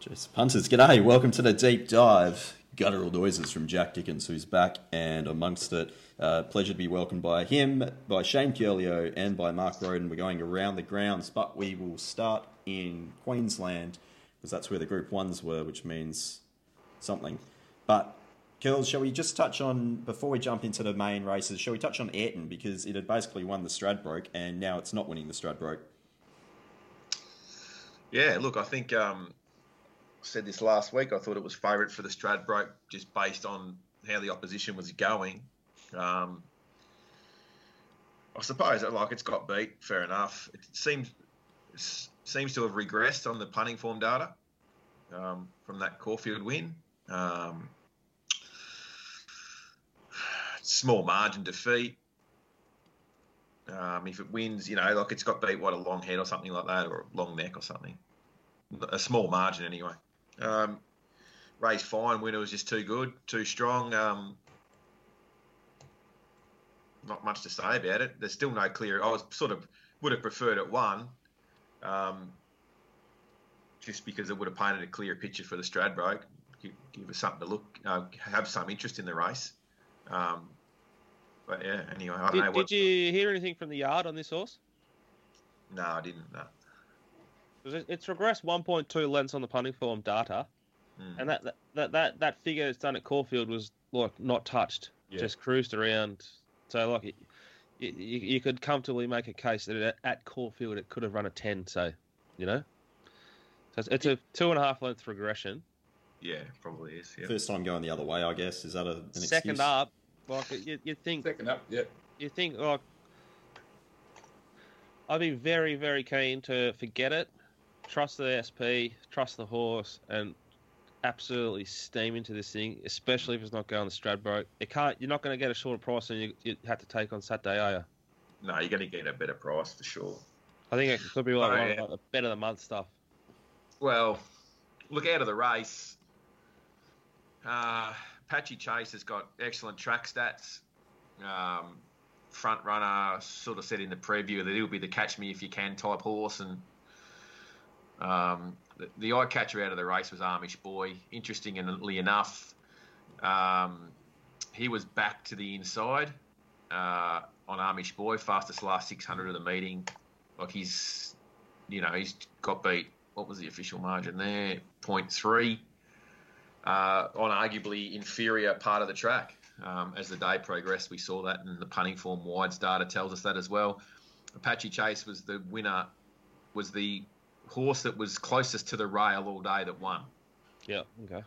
Jeez. Punters, g'day. Welcome to the deep dive. Guttural noises from Jack Dickens, who's back, and amongst it, uh, pleasure to be welcomed by him, by Shane Curlio, and by Mark Roden. We're going around the grounds, but we will start in Queensland because that's where the Group Ones were, which means something. But Curls, shall we just touch on before we jump into the main races? Shall we touch on Ayrton because it had basically won the Stradbroke, and now it's not winning the Stradbroke. Yeah, look, I think um, said this last week. I thought it was favourite for the Stradbroke just based on how the opposition was going. Um, I suppose like it's got beat. Fair enough. It seems seems to have regressed on the punting form data um, from that Caulfield win. Um, small margin defeat. Um, if it wins, you know, like it's got beat what a long head or something like that, or a long neck or something. A small margin anyway. Um, race fine. Winner was just too good, too strong. Um, not much to say about it. There's still no clear. I was sort of would have preferred it one, um, just because it would have painted a clear picture for the Stradbroke. Give, give us something to look, uh, have some interest in the race. Um, but yeah, anyway, I don't did, know. What, did you hear anything from the yard on this horse? No, I didn't. No. It's regressed 1.2 lengths on the punting form data, mm. and that, that that that figure it's done at Caulfield was like not touched, yeah. just cruised around. So like, you, you, could comfortably make a case that at Caulfield it could have run a 10. So, you know, so it's, it's a two and a half length regression. Yeah, probably is. Yeah. First time going the other way, I guess. Is that a an second excuse? up? Like you, you think second up, yeah. You think like I'd be very very keen to forget it trust the SP, trust the horse, and absolutely steam into this thing, especially if it's not going the Stradbroke. It can't. You're not going to get a shorter price than you, you have to take on Saturday, are you? No, you're going to get a better price for sure. I think it could be like, oh, one yeah. of the better the month stuff. Well, look out of the race. Uh, Apache Chase has got excellent track stats. Um, front runner sort of said in the preview that he'll be the catch me if you can type horse, and um, the, the, eye catcher out of the race was Amish Boy. Interestingly enough, um, he was back to the inside uh, on Amish Boy, fastest last 600 of the meeting. Like he's, you know, he's got beat. What was the official margin there? 0.3 uh, on arguably inferior part of the track. Um, as the day progressed, we saw that, and the punting form wides data tells us that as well. Apache Chase was the winner, was the horse that was closest to the rail all day that won. Yeah. Okay.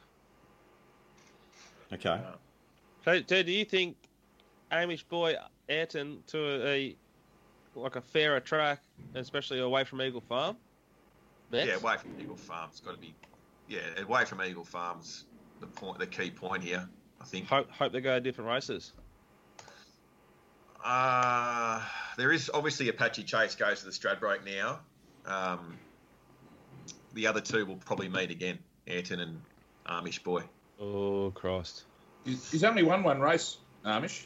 Okay. So, so do you think Amish boy Ayrton to a like a fairer track, especially away from Eagle Farm? Bets? Yeah, away from Eagle Farm. It's got to be. Yeah, away from Eagle Farm's the point, the key point here. I think. Hope, hope they go different races. Uh, there is obviously Apache Chase goes to the Stradbroke now. Um, the other two will probably meet again, Ayrton and Amish Boy. Oh, Christ. He's only won one race, Amish.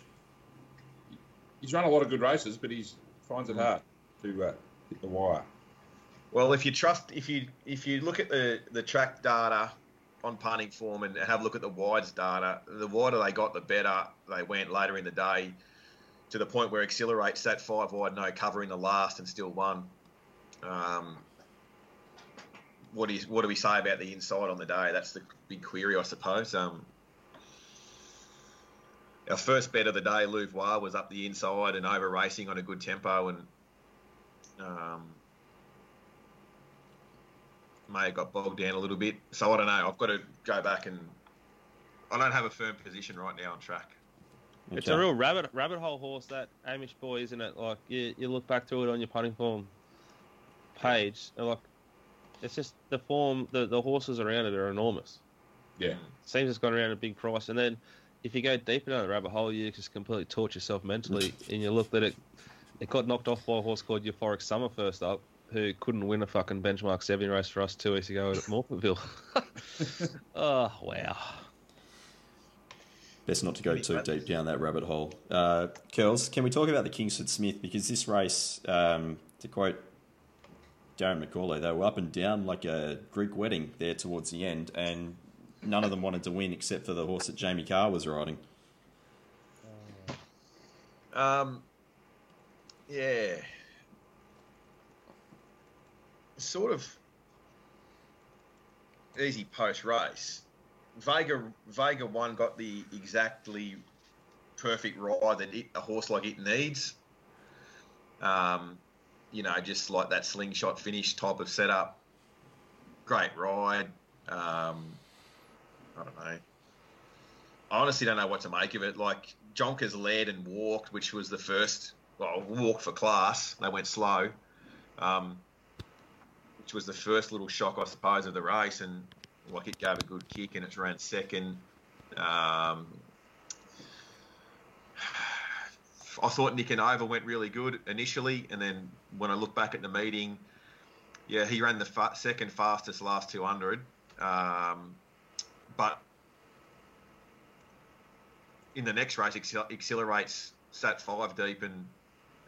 He's run a lot of good races, but he finds it hard to uh, hit the wire. Well, if you trust, if you if you look at the the track data on punting form and have a look at the wides data, the wider they got, the better they went later in the day. To the point where Accelerate sat five wide, no cover in the last, and still won. Um, what do what do we say about the inside on the day? That's the big query, I suppose. Um, our first bet of the day, Louvois, was up the inside and over racing on a good tempo, and um, may have got bogged down a little bit. So I don't know. I've got to go back and I don't have a firm position right now on track. Okay. It's a real rabbit rabbit hole horse that Amish boy, isn't it? Like you, you look back through it on your punting form page, and like it's just the form, the, the horses around it are enormous. Yeah. Seems it's gone around a big price. And then if you go deep into the rabbit hole, you just completely torture yourself mentally. and you look at it, it got knocked off by a horse called Euphoric Summer first up, who couldn't win a fucking benchmark seven race for us two weeks ago at Morphettville. oh, wow. Best not to go too deep down that rabbit hole. Uh, Curls, can we talk about the Kingsford Smith? Because this race, um, to quote Darren McCauley, they were up and down like a Greek wedding there towards the end, and none of them wanted to win except for the horse that Jamie Kah was riding. Um, yeah. Sort of easy post race. Vega Vega one got the exactly perfect ride that it, a horse like it needs. Um, you know, just like that slingshot finish type of setup. Great ride. Um, I don't know. I honestly don't know what to make of it. Like Jonkers led and walked, which was the first well walk for class. They went slow, um, which was the first little shock, I suppose, of the race. And like it gave a good kick, and it's ran second. Um, I thought Nicanova went really good initially, and then when I look back at the meeting, yeah, he ran the fa- second fastest last 200. Um, but in the next race, accel- accelerates, sat five deep, and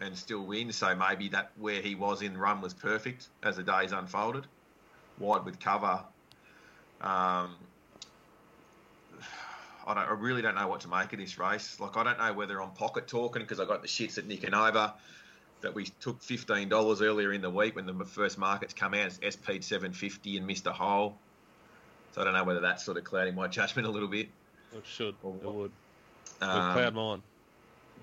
and still wins. So maybe that where he was in run was perfect as the days unfolded, wide with cover. Um, I don't. I really don't know what to make of this race. Like I don't know whether I'm pocket talking because I got the shits at Nicanova that we took fifteen dollars earlier in the week when the first markets come out. It's SP seven fifty and missed a hole. So I don't know whether that's sort of clouding my judgment a little bit. It should. Or It what? would. Um, cloud mine.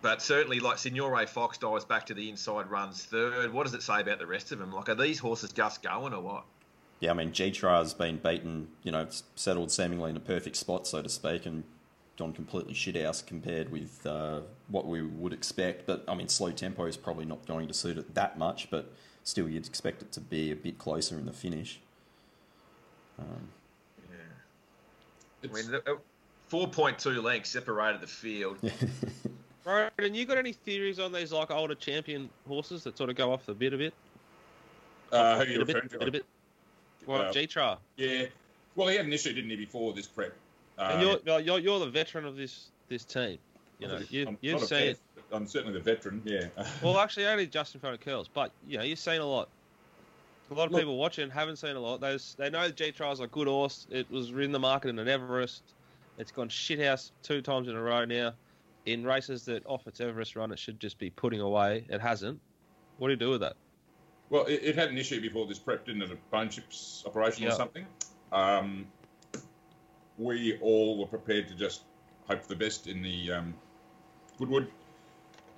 but certainly, like Signore Fox dives back to the inside, runs third. What does it say about the rest of them? Like, are these horses just going or what? Yeah, I mean, G has been beaten, you know, s- settled seemingly in a perfect spot, so to speak, and gone completely shithouse compared with uh, what we would expect. But, I mean, slow tempo is probably not going to suit it that much, but still, you'd expect it to be a bit closer in the finish. Um, Yeah. I mean, the- uh, 4.2 lengths separated the field. Roden, you got any theories on these like older champion horses that sort of go off the bit a bit? uh, who are you a bit, to? bit a bit. Well, Uh, Gytrash. Yeah. Well, he had an issue, didn't he, before this prep? And Um, you're, you're you're the veteran of this this team. You know, I'm you, you've seen vet, I'm certainly the veteran. Yeah. Well, actually, only just in front of curls, but you know, you've seen a lot. A lot of Look- people watching haven't seen a lot. Those they know the Gytrash's a good horse. It was in the market in an Everest. It's gone shithouse two times in a row now. In races that off its Everest run, it should just be putting away. It hasn't. What do you do with that? Well, it, it had an issue before this prep, didn't it? A bone chips operation Yeah. or something. Um, we all were prepared to just hope for the best in the um, Goodwood.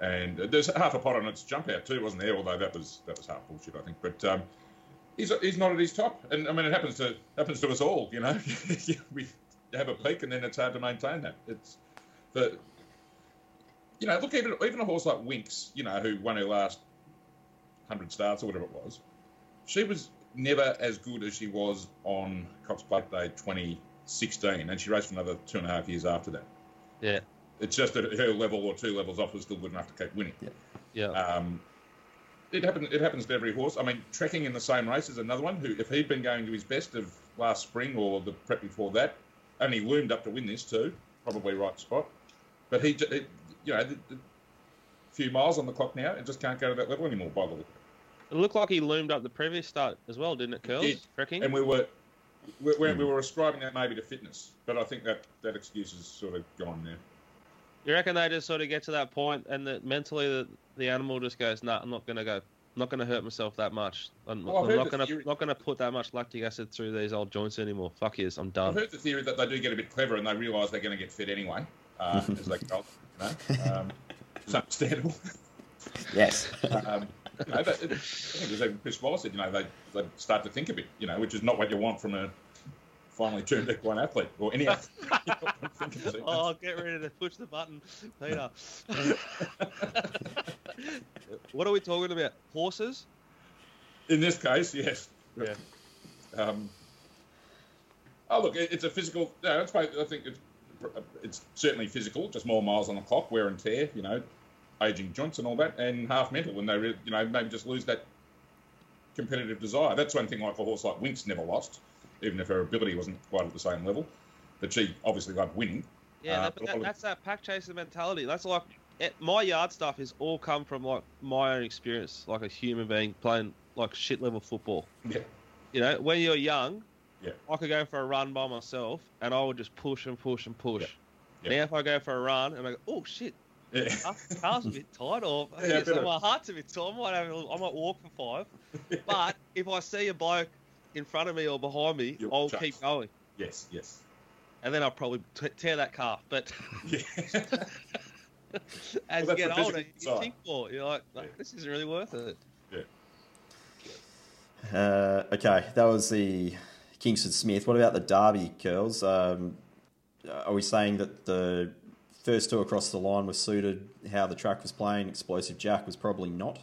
And uh, there's half a pot on its jump out too, wasn't there? Although that was that was half bullshit, I think. But um, he's he's not at his top, and I mean it happens to happens to us all. You know, we have a peak, and then it's hard to maintain that. It's the you know look even even a horse like Winx, you know, who won her last hundred starts or whatever it was, she was never as good as she was on Cox Plate Day 2016, and she raced for another two and a half years after that. Yeah, It's just that her level or two levels off was still good enough to keep winning. yeah. Um, it happens. It happens to every horse. I mean, trekking in the same race is another one. Who, if he'd been going to his best of last spring or the prep before that, only loomed up to win this too. Probably right spot, but he, j- it, you know, the, the few miles on the clock now, and just can't go to that level anymore. By the look. It looked like he loomed up the previous start as well, didn't it, Curls? did. Trekking. and we were we, we, we were ascribing that maybe to fitness, but I think that that excuse is sort of gone now. You reckon they just sort of get to that point and that mentally the, the animal just goes, "Nah, I'm not going to go. I'm not going to hurt myself that much. I'm, Well, I've I'm not going to not going to put that much lactic acid through these old joints anymore. Fuck yes, I'm done." I've heard the theory that they do get a bit clever and they realise they're going to get fit anyway uh, as they go. You know, um, it's understandable. Yes. Um, you know, but it, I think it was even Chris Waller said, you know, they, they start to think a bit, you know, which is not what you want from a finally turned equine athlete or any athlete. You don't want to think of it. Oh, get ready to push the button, Peter. what are we talking about? Horses? In this case, yes. Yeah. Um, oh, look, it, it's a physical. No, it's, I think it's it's certainly physical, just more miles on the clock, wear and tear, you know, aging joints and all that, and half mental when they, you know, maybe just lose that competitive desire. That's one thing like a horse like Winx never lost, even if her ability wasn't quite at the same level. But she obviously loved winning. Yeah, Uh, that, but that, that's that pack chaser mentality. That's like it, my yard stuff has all come from like my own experience, like a human being playing like shit level football. Yeah. You know, when you're young, Yeah. I could go for a run by myself, and I would just push and push and push. Yeah. Now if I go for a run and I go, oh shit, Yeah. calf's a bit tight, or Yeah, so my heart's a bit tight. I might have, I might walk for five. But if I see a bloke in front of me or behind me, You'll I'll chuck. keep going, yes, yes. and then I'll probably t- tear that calf. But Yeah. as Well, you get older, physical you side. think more. You're like, like, Yeah. this isn't really worth it. Uh, okay, that was the Kingsford Smith. What about the Derby curls? Um, are we saying that the first two across the line were suited how the track was playing? Explosive Jack was probably not.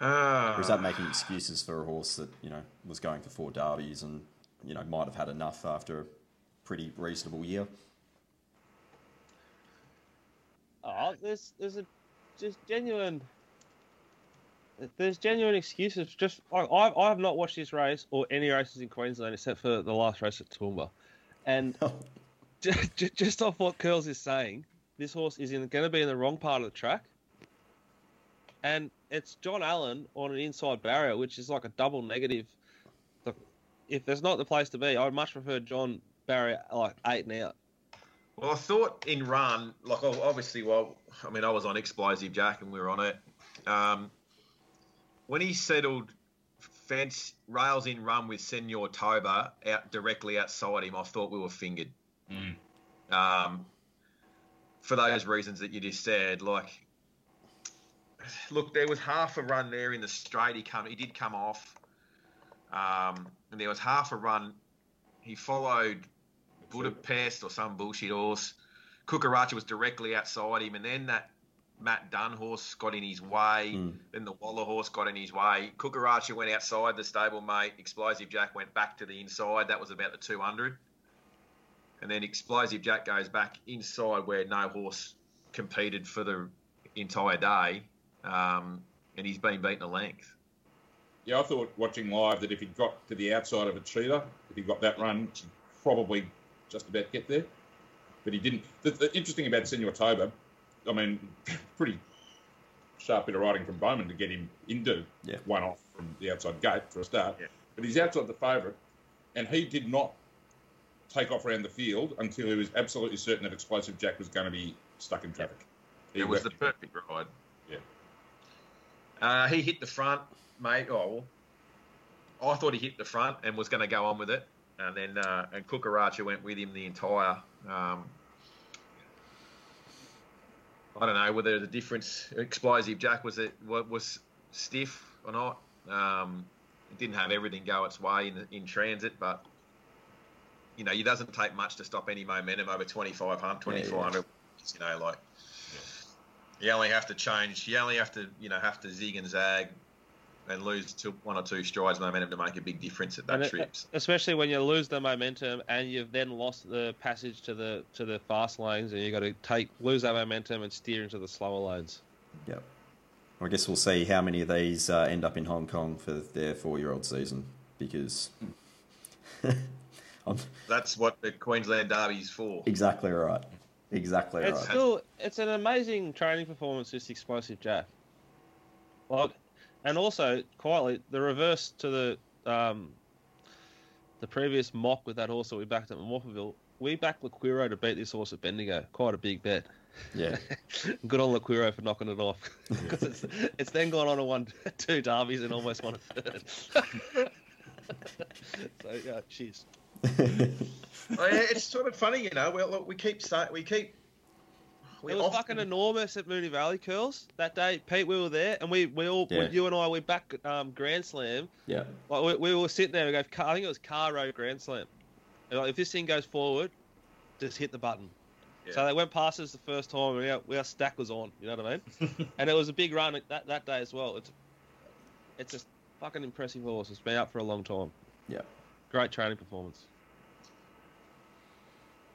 Ah. Or is that making excuses for a horse that you know was going for four derbies and you know might have had enough after a pretty reasonable year? Oh, there's there's a just genuine. There's genuine excuses. Just like I, I have not watched this race or any races in Queensland except for the last race at Toowoomba, and just, off what Curls is saying, this horse is going to be in the wrong part of the track, and it's John Allen on an inside barrier, which is like a double negative. If there's not the place to be, I'd much prefer John barrier like eight and out. Well, I thought in run, like obviously, well, I mean, I was on Explosive Jack and we were on it. Um, when he settled fence rails in run with Senor Toba out directly outside him, I thought we were fingered. Mm. Um, for those reasons that you just said, like, look, there was half a run there in the straight. He come, he did come off, um, and there was half a run. He followed Budapest or some bullshit horse. Kukaracha was directly outside him, and then that Matt Dunn horse got in his way. Mm. Then the Waller horse got in his way. Kukaracha went outside the stable mate. Explosive Jack went back to the inside. That was about the 200. And then Explosive Jack goes back inside where no horse competed for the entire day. Um, and he's been beaten a length. Yeah, I thought watching live that if he got to the outside of a cheetah, if he got that run, he'd probably just about get there. But he didn't. The, the interesting about Senor Toba, I mean, pretty sharp bit of riding from Bowman to get him into Yeah. one off from the outside gate for a start. Yeah. But he's outside the favourite, and he did not take off around the field until he was absolutely certain that Explosive Jack was going to be stuck in traffic. He It was the perfect ride. Yeah. Uh, he hit the front, mate. Oh, well, I thought he hit the front and was going to go on with it, and then uh, and Kukaracha went with him the entire. Um, I don't know whether the difference. Explosive Jack was it was stiff or not. Um, it didn't have everything go its way in in transit, but you know, it doesn't take much to stop any momentum over 2,500, 2,400. You know, like you only have to change. You only have to, you know, have to zig and zag and lose two, one or two strides momentum to make a big difference at that And it- trip. especially when you lose the momentum and you've then lost the passage to the to the fast lanes, and you have got to take lose that momentum and steer into the slower lanes. Yep. I guess we'll see how many of these uh, end up in Hong Kong for their four-year-old season because I'm That's what the Queensland Derby's for. exactly right. Exactly It's right. still it's an amazing training performance. This explosive Jack, like, and also quietly the reverse to the um, the previous mock with that horse that we backed at Morphettville. We backed Laquiro to beat this horse at Bendigo. Quite a big bet. Yeah. Good on Laquiro for knocking it off. 'Cause it's, it's then gone on to won two derbies and almost won a third. so yeah, cheers. Oh, yeah, it's sort of funny, you know. Well, look, we keep saying we keep. We It was often- fucking enormous at Moonee Valley Curls that day. Pete, we were there, and we we all Yeah. you and I we back um, Grand Slam. yeah. Like we, we were sitting there. We go. I think it was Car Road Grand Slam. And, like, if this thing goes forward, just hit the button. So they went past us the first time, and our, our stack was on. You know what I mean? and it was a big run that that day as well. It's it's a fucking impressive horse. It's been up for a long time. Yeah. Great training performance.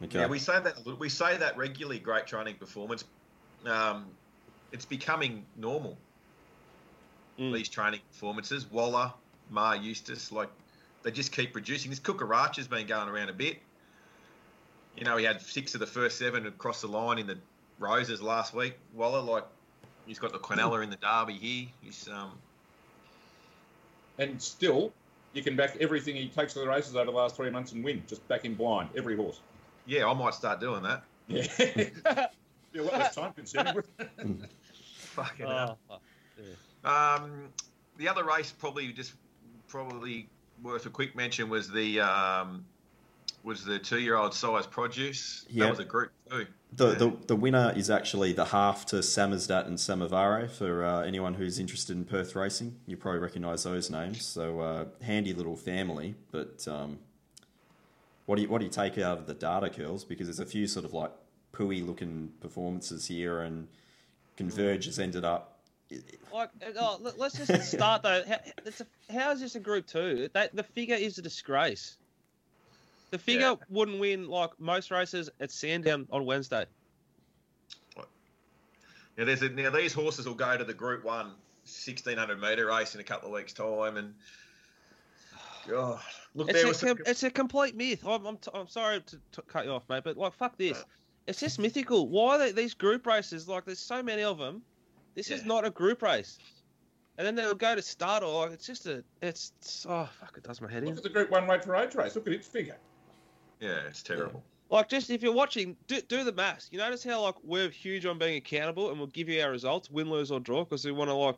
Okay. Yeah, we say that we say that regularly. Great training performance. Um, it's becoming normal. Mm. These training performances. Waller, Maher, Eustace, like they just keep producing. This Kukaracha's been going around a bit. You know, he had six of the first seven across the line in the roses last week. Waller, like, He's got the Quinella in the Derby here. He's um, and still, you can back everything he takes to the races over the last three months and win. Just back him blind, every horse. yeah, I might start doing that. Yeah. yeah, what less time consuming. Fucking Oh, hell. fuck, yeah. Um, the other race probably just probably worth a quick mention was the um, was the two year old Sires' Produce. Yeah. That was a group too. The, Yeah. the the winner is actually the half to Samizdat and Samavare for uh, anyone who's interested in Perth racing. You probably recognise those names. So uh, handy little family. But um, what do you what do you take out of the data curls? Because there's a few sort of like pooey looking performances here, and Converge has ended up. Like, oh, let- let's just start though. How, it's a, how is this a group two? That the figure is a disgrace. The figure Yeah. wouldn't win like most races at Sandown on Wednesday. Now, there's a, now these horses will go to the Group One 1600 metre race in a couple of weeks' time, and God, look, It's there a, was some, com- it's a complete myth. I'm, I'm, t- I'm sorry to, to cut you off, mate, but like, fuck this. Uh. It's just mythical. Why are they, these group races? Like, there's so many of them. This is not a group race. And then they'll go to start or like, it's just a, it's, it's oh fuck, it does my head in. Look at the Group One weight for age race. Look at its figure. Yeah, it's terrible. Like, just if you're watching, do, do the maths. You notice how like we're huge on being accountable, and we'll give you our results, win, lose, or draw, because we want to like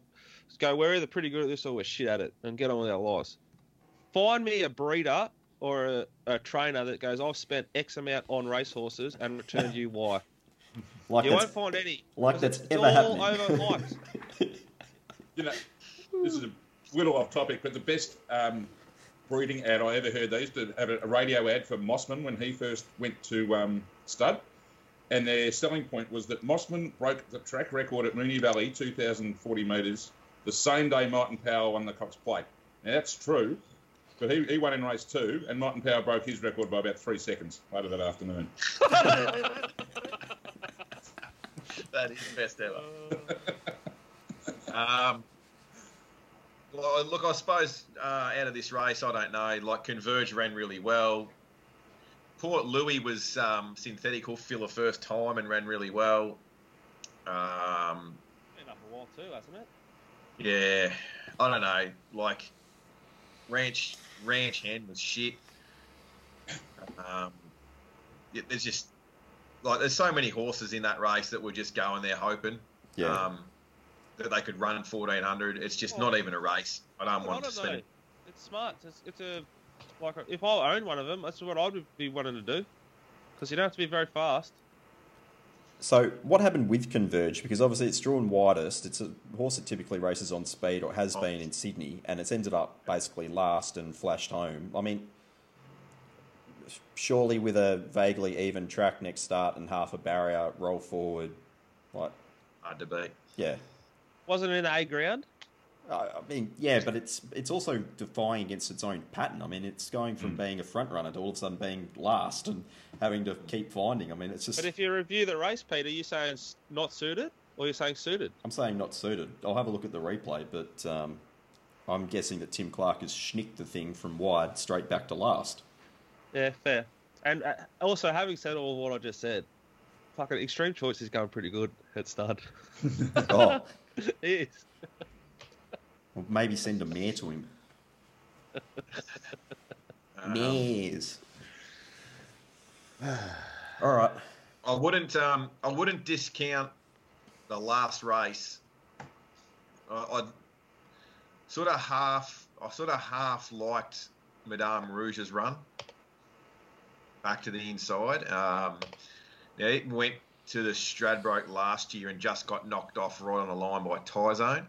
go. We're either pretty good at this or we're shit at it, and get on with our lives. Find me a breeder or a, a trainer that goes, I've spent X amount on racehorses and returned you Y. Like You won't find any. Like that's it's ever all happening. over likes. You know, this is a little off topic, but the best um, breeding ad I ever heard. They used to have a, a radio ad for Mossman when he first went to um, stud, and their selling point was that Mossman broke the track record at Moonee Valley, 2,040 metres, the same day Might and Power won the Cox Plate. Now that's true, but he, he won in race two, and Might and Power broke his record by about three seconds later that afternoon. that is the best ever. Um, well, look, I suppose uh, out of this race, I don't know. Like Converge ran really well. Port Louis was um, synthetic hoof filler first time and ran really well. Um, Been up a while too, hasn't it? yeah, I don't know. Like Ranch Ranch Hen was shit. Um, yeah, there's just like there's so many horses in that race that were just going there hoping Yeah. um, that they could run 1400. It's just Well, not oh. even a race. I don't want to don't spend know. it. It's smart. It's, it's a like if I owned one of them, that's what I would be wanting to do. Because you don't have to be very fast. So what happened with Converge? Because obviously it's drawn widest. It's a horse that typically races on speed or has Oh. been in Sydney, and it's ended up basically last and flashed home. I mean, surely with a vaguely even track next start and half a barrier roll forward, like Hard to beat. yeah. Wasn't it in A ground? I I mean, yeah, but it's it's also defying against its own pattern. I mean, it's going from being a front runner to all of a sudden being last and having to keep finding. I mean, it's just But if you review the race, Peter, you saying it's not suited, or you're saying suited? I'm saying not suited. I'll have a look at the replay, but um, I'm guessing that Tim Clark has schnicked the thing from wide straight back to last. Yeah, fair. And uh, also, having said all of what I just said, fucking Extreme Choice is going pretty good at stud. Oh, it is. well, maybe send a mare to him. Um, Mares. All right. I wouldn't. Um, I wouldn't discount the last race. I, I sort of half. I sort of half liked Madame Rouge's run back to the inside. Um, yeah, it went to the Stradbroke last year and just got knocked off right on the line by Tyzone.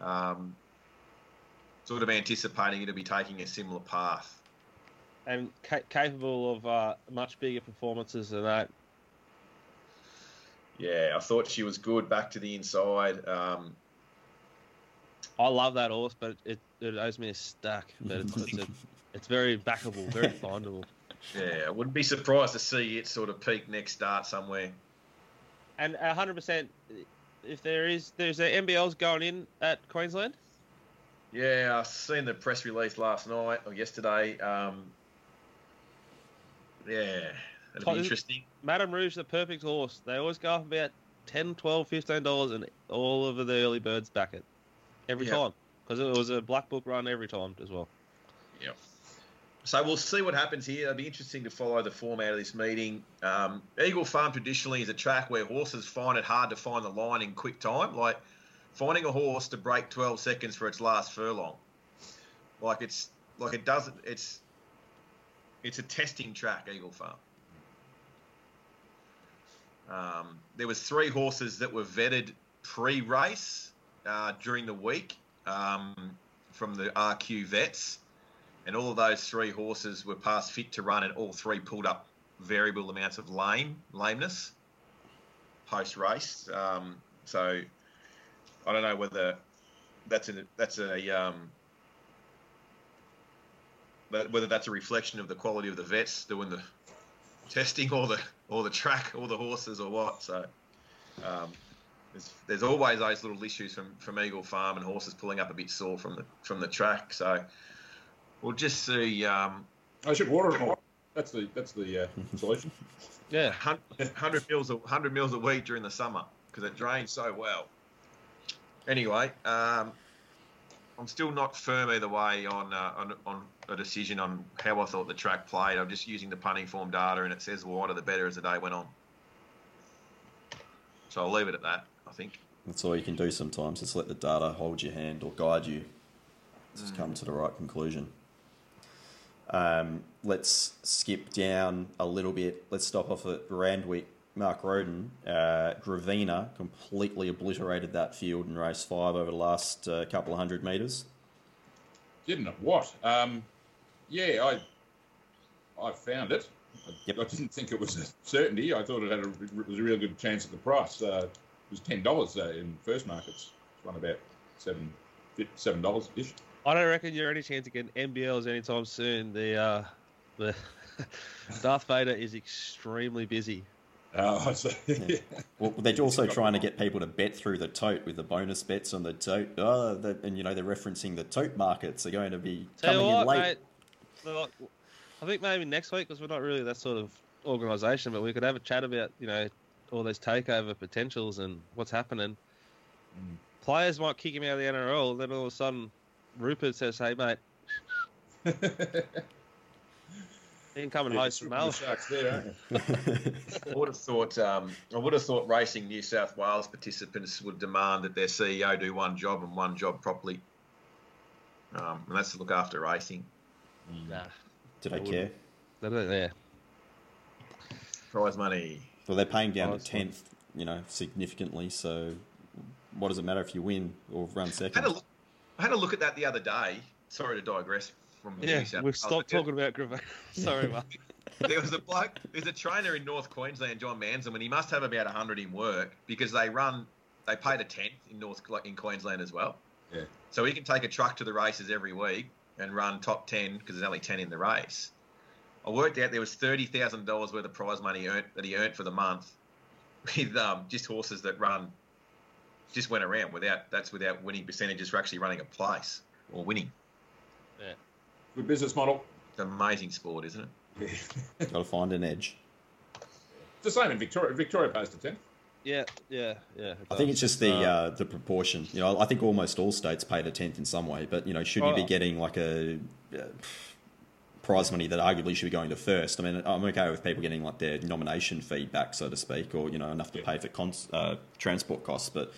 Um, sort of anticipating it to be taking a similar path. And ca- capable of uh, much bigger performances than that. Yeah, I thought she was good back to the inside. Um, I love that horse, but it, it owes me a stack. But it's, it's, a, it's very backable, very findable. Yeah, I wouldn't be surprised to see it sort of peak next start somewhere. And 100%, if there is, there's a MBLs going in at Queensland. Yeah, I seen the press release last night or yesterday. Um, yeah, that'd be interesting. Madame Rouge, the perfect horse. They always go up about 10 12 15 dollars and all of the early birds back it every Yeah. time because it was a black book run every time as well Yep. So we'll see what happens here. It'll be interesting to follow the format of this meeting. Um, Eagle Farm traditionally is a track where horses find it hard to find the line in quick time. Like finding a horse to break 12 seconds for its last furlong. Like it's like it doesn't. It's it's a testing track, Eagle Farm. Um, there was three horses that were vetted pre-race uh, during the week um, from the RQ vets, and all of those three horses were past fit to run, and all three pulled up variable amounts of lame lameness post-race. Um, so I don't know whether that's a that's a um, whether that's a reflection of the quality of the vets doing the testing or the or the track or the horses or what. So um, there's, there's always those little issues from, from Eagle Farm and horses pulling up a bit sore from the from the track. So we'll just see. Um, I should water it more. That's the that's the uh, solution. yeah 100 mils, a 100 mils a week during the summer because it drains so well. Anyway, um, I'm still not firm either way on, uh, on on a decision on how I thought the track played. I'm just using the punting form data, and it says wider the better as the day went on. So I'll leave it at that. I think. That's all you can do sometimes. Just let the data hold your hand or guide you. Just come to the right conclusion. Um, let's skip down a little bit. Let's stop off at Randwick. Mark Roden, uh, Gravina completely obliterated that field in race five over the last uh, couple of hundred metres. Didn't it? What? Um, yeah, I I found it. I, Yep. I didn't think it was a certainty. I thought it had a, it was a real good chance at the price. Uh, it was ten dollars uh, in first markets. It's run about seven seven dollars ish. I don't reckon you're any chance of getting MBLs anytime soon. The uh, the Darth Vader is extremely busy. So, Yeah. Well, they're also trying to get people to bet through the tote with the bonus bets on the tote. Oh, the, and you know they're referencing the tote markets are going to be Tell coming you in late. mate. I think maybe next week because we're not really that sort of organisation, but we could have a chat about you know all those takeover potentials and what's happening. Mm. Players might kick him out of the NRL, then all of a sudden Rupert says, "Hey mate, you can come and Yeah, host the from Mal." Sharks there. I would have thought. Um, I would have thought racing New South Wales participants would demand that their CEO do one job and one job properly, um, and that's to look after racing. Nah, Do they I care? they don't. Yeah, Prize money. Well, they're paying down to tenth, you know, significantly. So, what does it matter if you win or run second? Had, a look, I had a look at that the other day. Sorry to digress from yeah. New South We've stopped talking about Gravina. Sorry, mate. There was a bloke. There's a trainer in North Queensland, John Manson, and he must have about hundred in work because they run. They pay the tenth in North in Queensland as well. Yeah. So he can take a truck to the races every week and run top ten because there's only ten in the race. I worked out there was thirty thousand dollars worth of prize money earned, that he earned for the month with um, just horses that run, just went around without that's without winning percentages for actually running a place or winning. Yeah. Good business model. It's an amazing sport, isn't it? Yeah. Got to find an edge. It's the same in Victoria. Victoria pays to ten. Yeah, yeah, yeah. it I think it's just the Uh, uh, the proportion. You know, I think almost all states pay the tenth in some way. But you know, should you be Oh. getting like a uh, prize money that arguably should be going to first? I mean, I'm okay with people getting like their nomination fee back, so to speak, or you know, enough to Yeah. pay for cons- uh, transport costs. But,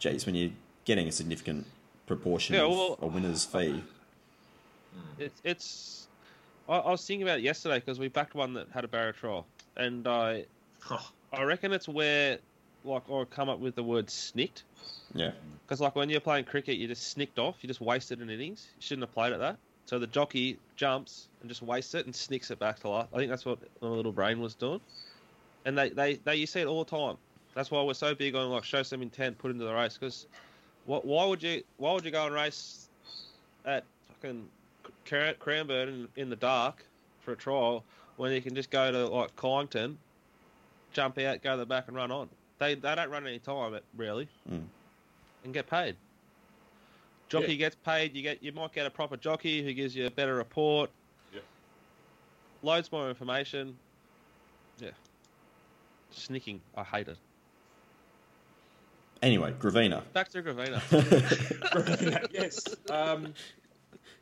geez, when you're getting a significant proportion Yeah, of a winner's fee, It's it's. I, I was thinking about it yesterday because we backed one that had a barrier trial, and I Oh, I reckon it's where like or come up with the word snicked yeah, because like when you're playing cricket, you just snicked off, you just wasted an innings. You shouldn't have played at that. So the jockey jumps and just wastes it and snicks it back to life. I think that's what my little brain was doing, and they they, they you see it all the time. That's why we're so big on like show some intent, put into the race. Because what why would you why would you go and race at fucking Cran- Cranbourne in, in the dark for a trial when you can just go to like Kyneton, jump out, go to the back and run on. They they don't run any time really, Mm. and get paid. Jockey Yeah. gets paid. You get you might get a proper jockey who gives you a better report. Yeah. Loads more information. Yeah. Snicking, I hate it. Anyway, Gravina. Back to Gravina. yes. Um,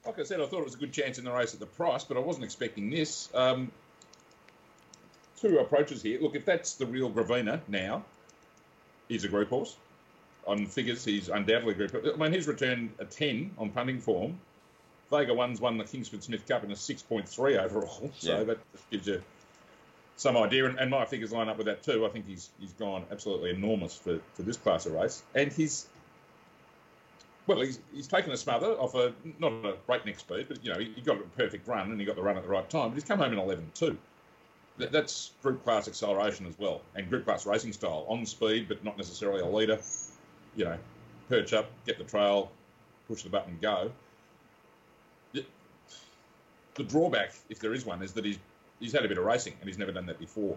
like I said, I thought it was a good chance in the race at the price, but I wasn't expecting this. Um, two approaches here. Look, if that's the real Gravina now, he's a group horse. On figures, he's undoubtedly a group. I mean, he's returned a 10 on punting form. Vega One's won the Kingsford Smith Cup in a 6.3 overall, so Yeah. that just gives you some idea. And, and my figures line up with that too. I think he's he's gone absolutely enormous for, for this class of race, and he's well, he's, he's taken a smother off a not a breakneck speed, but you know he, he got a perfect run and he got the run at the right time. But he's come home in 11.2. That, that's group class acceleration as well, and group class racing style on speed, but not necessarily a leader. You know, perch up, get the trail, push the button, go. The, drawback, if there is one, is that he's he's had a bit of racing and he's never done that before.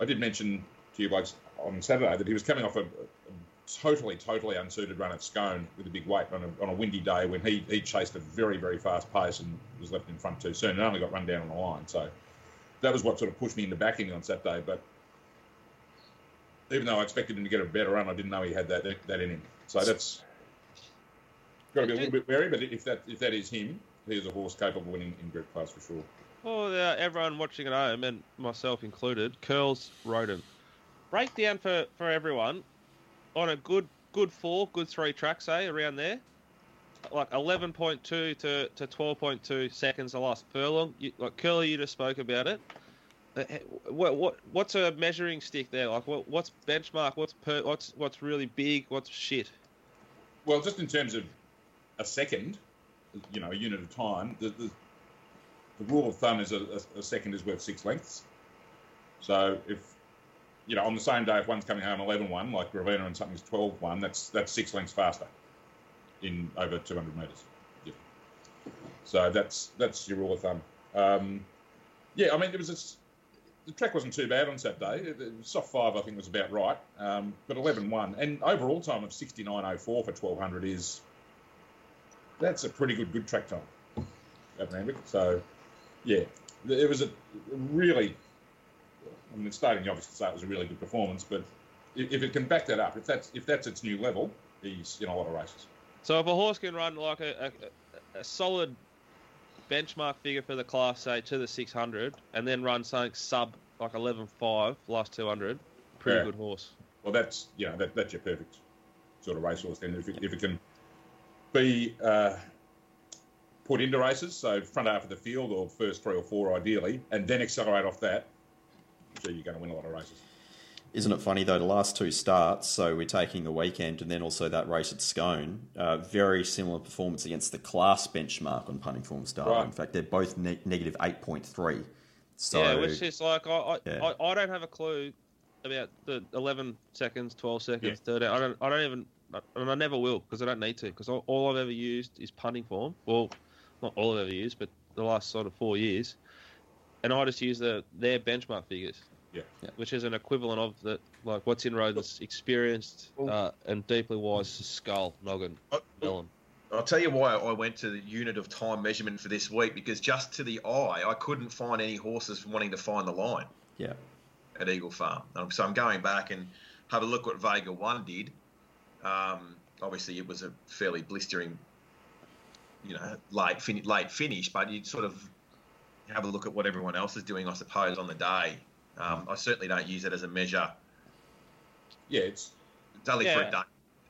I did mention to you blokes on Saturday that he was coming off a, a totally, totally unsuited run at Scone with a big weight on a, on a windy day when he, he chased a very, very fast pace and was left in front too soon and only got run down on the line. So that was what sort of pushed me into backing on Saturday. But even though I expected him to get a better run, I didn't know he had that that in him. So that's got to be a little bit wary. But if that if that is him, he is a horse capable of winning in group class for sure. For uh, everyone watching at home, and myself included, curls Roden. Breakdown for, for everyone on a good good four, good three tracks, say around there, like eleven point two to, to twelve point two seconds the last furlong. You, like Curly, you just spoke about it. Uh, What, what what's a measuring stick there? Like what, what's benchmark? What's per, what's what's really big? What's shit? Well, just in terms of a second, you know, a unit of time, the, the, the rule of thumb is a, a, second is worth six lengths. So if, you know, on the same day, if one's coming home 11 1, like Gravina and something's 12 1, that's, that's six lengths faster in over 200 metres. Yeah. So that's that's your rule of thumb. Um, yeah, I mean, it was s the track wasn't too bad on Saturday. The soft five, I think, was about right. Um, but 11 1. And overall time of 69.04 for 1200 is that's a pretty good good track time. So, yeah, it was a really, I mean, it's starting you obviously say it was a really good performance, but if if it can back that up, if that's if that's its new level, he's in a lot of races. So if a horse can run like a, a, a solid benchmark figure for the class, say to the 600, and then run something sub like 11.5 last 200, pretty Yeah. good horse. Well, that's you know that, that's your perfect sort of racehorse. Then if it, if it can be uh, put into races, so front half of the field or first three or four ideally, and then accelerate off that, so you're going to win a lot of races. Isn't it funny though? The last two starts, so we're taking the weekend and then also that race at Scone. Uh, very similar performance against the class benchmark on punting form style. Right. In fact, they're both ne- negative eight point three. So yeah, which is like I I, Yeah. I I don't have a clue about the 11 seconds, 12 seconds, Yeah. 13. I don't I don't even and I never will because I don't need to because all, all I've ever used is punting form. Well, not all I've ever used, but the last sort of four years, and I just use the their benchmark figures. Yeah. Yeah. Which is an equivalent of the like what's in Roden's experienced uh, and deeply wise skull noggin Uh, melon. I'll tell you why I went to the unit of time measurement for this week because just to the eye, I couldn't find any horses wanting to find the line yeah, at Eagle Farm. Um, so I'm going back and have a look what Vega One did. Um, obviously, it was a fairly blistering, you know, late fin- late finish, but you sort of have a look at what everyone else is doing, I suppose, on the day. Um, I certainly don't use it as a measure. Yeah, it's It's only for a day.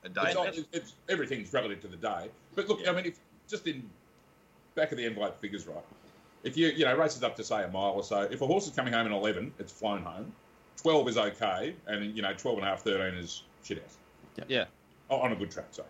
A day. it's, not- it's, it's everything's relative to the day. But look, I mean, if just in back of the envelope figures, right? If you you know races up to say a mile or so, if a horse is coming home in eleven, it's flown home. Twelve is okay, and you know 12 and a half, 13 is shit house. Yeah. Oh, on a good track, so yeah.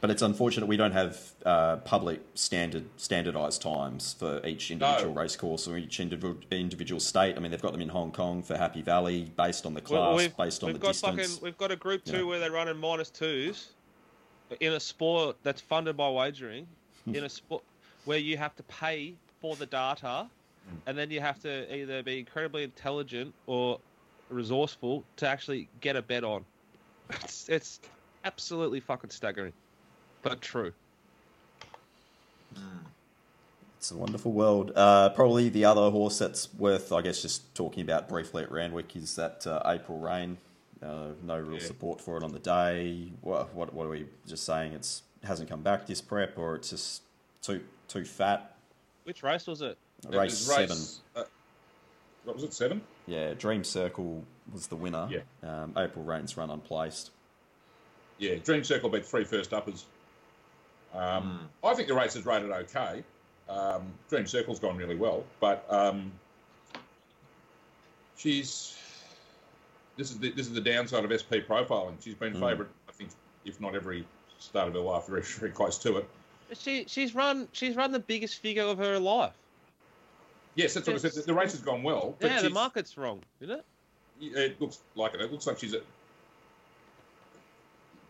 But it's unfortunate we don't have uh, public standard standardized times for each individual No. race course or each individual individual state. I mean, they've got them in Hong Kong for Happy Valley based on the class, we've, based on the got distance. Fucking, we've got a group two Yeah. where they're running minus twos in a sport that's funded by wagering, Hmm. in a sport where you have to pay for the data, Hmm. and then you have to either be incredibly intelligent or resourceful to actually get a bet on. It's, it's absolutely fucking staggering, but true. It's a wonderful world. Uh, probably the other horse that's worth, I guess, just talking about briefly at Randwick is that uh, April Rain Uh, no real yeah. support for it on the day. What, what what are we just saying? It's hasn't come back this prep, or it's just too too fat. Which race was it? Race, it seven. Race, uh, what was it? Seven. Yeah, Dream Circle was the winner. Yeah. Um, April Rain's run unplaced. Yeah, Dream Circle beat three first uppers. Um, mm. I think the race is rated okay. Um, Dream Circle's gone really well, but um, she's this is the, this is the downside of SP profiling. She's been mm. favourite, I think, if not every start of her life, very very close to it. She she's run she's run the biggest figure of her life. Yes, that's what I said. The race has gone well. yeah, the market's wrong, isn't it? It looks like it. It looks like she's at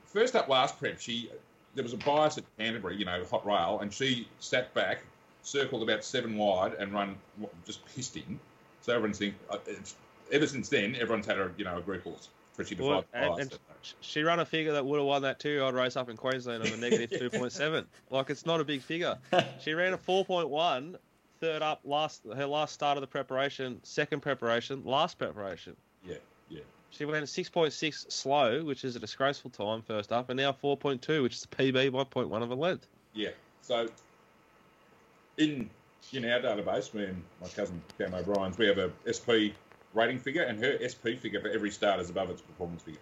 first up last prep. She there was a bias at Canterbury, you know, hot rail, and she sat back, circled about seven wide, and run just pissed in. So everyone's thinking. Uh, ever since then, everyone's had a you know a group horse. Well, and, and she ran a figure that would have won that two-year-old race up in Queensland on a negative two point seven. Like it's not a big figure. She ran a four point one, third up last her last start of the preparation, second preparation, last preparation. Yeah, yeah. She went a six point six slow, which is a disgraceful time first up, and now four point two, which is a PB by 0.1 of a length. Yeah. So in in our database, me and my cousin Cam O'Brien's, we have a SP rating figure, and her SP figure for every start is above its performance figure,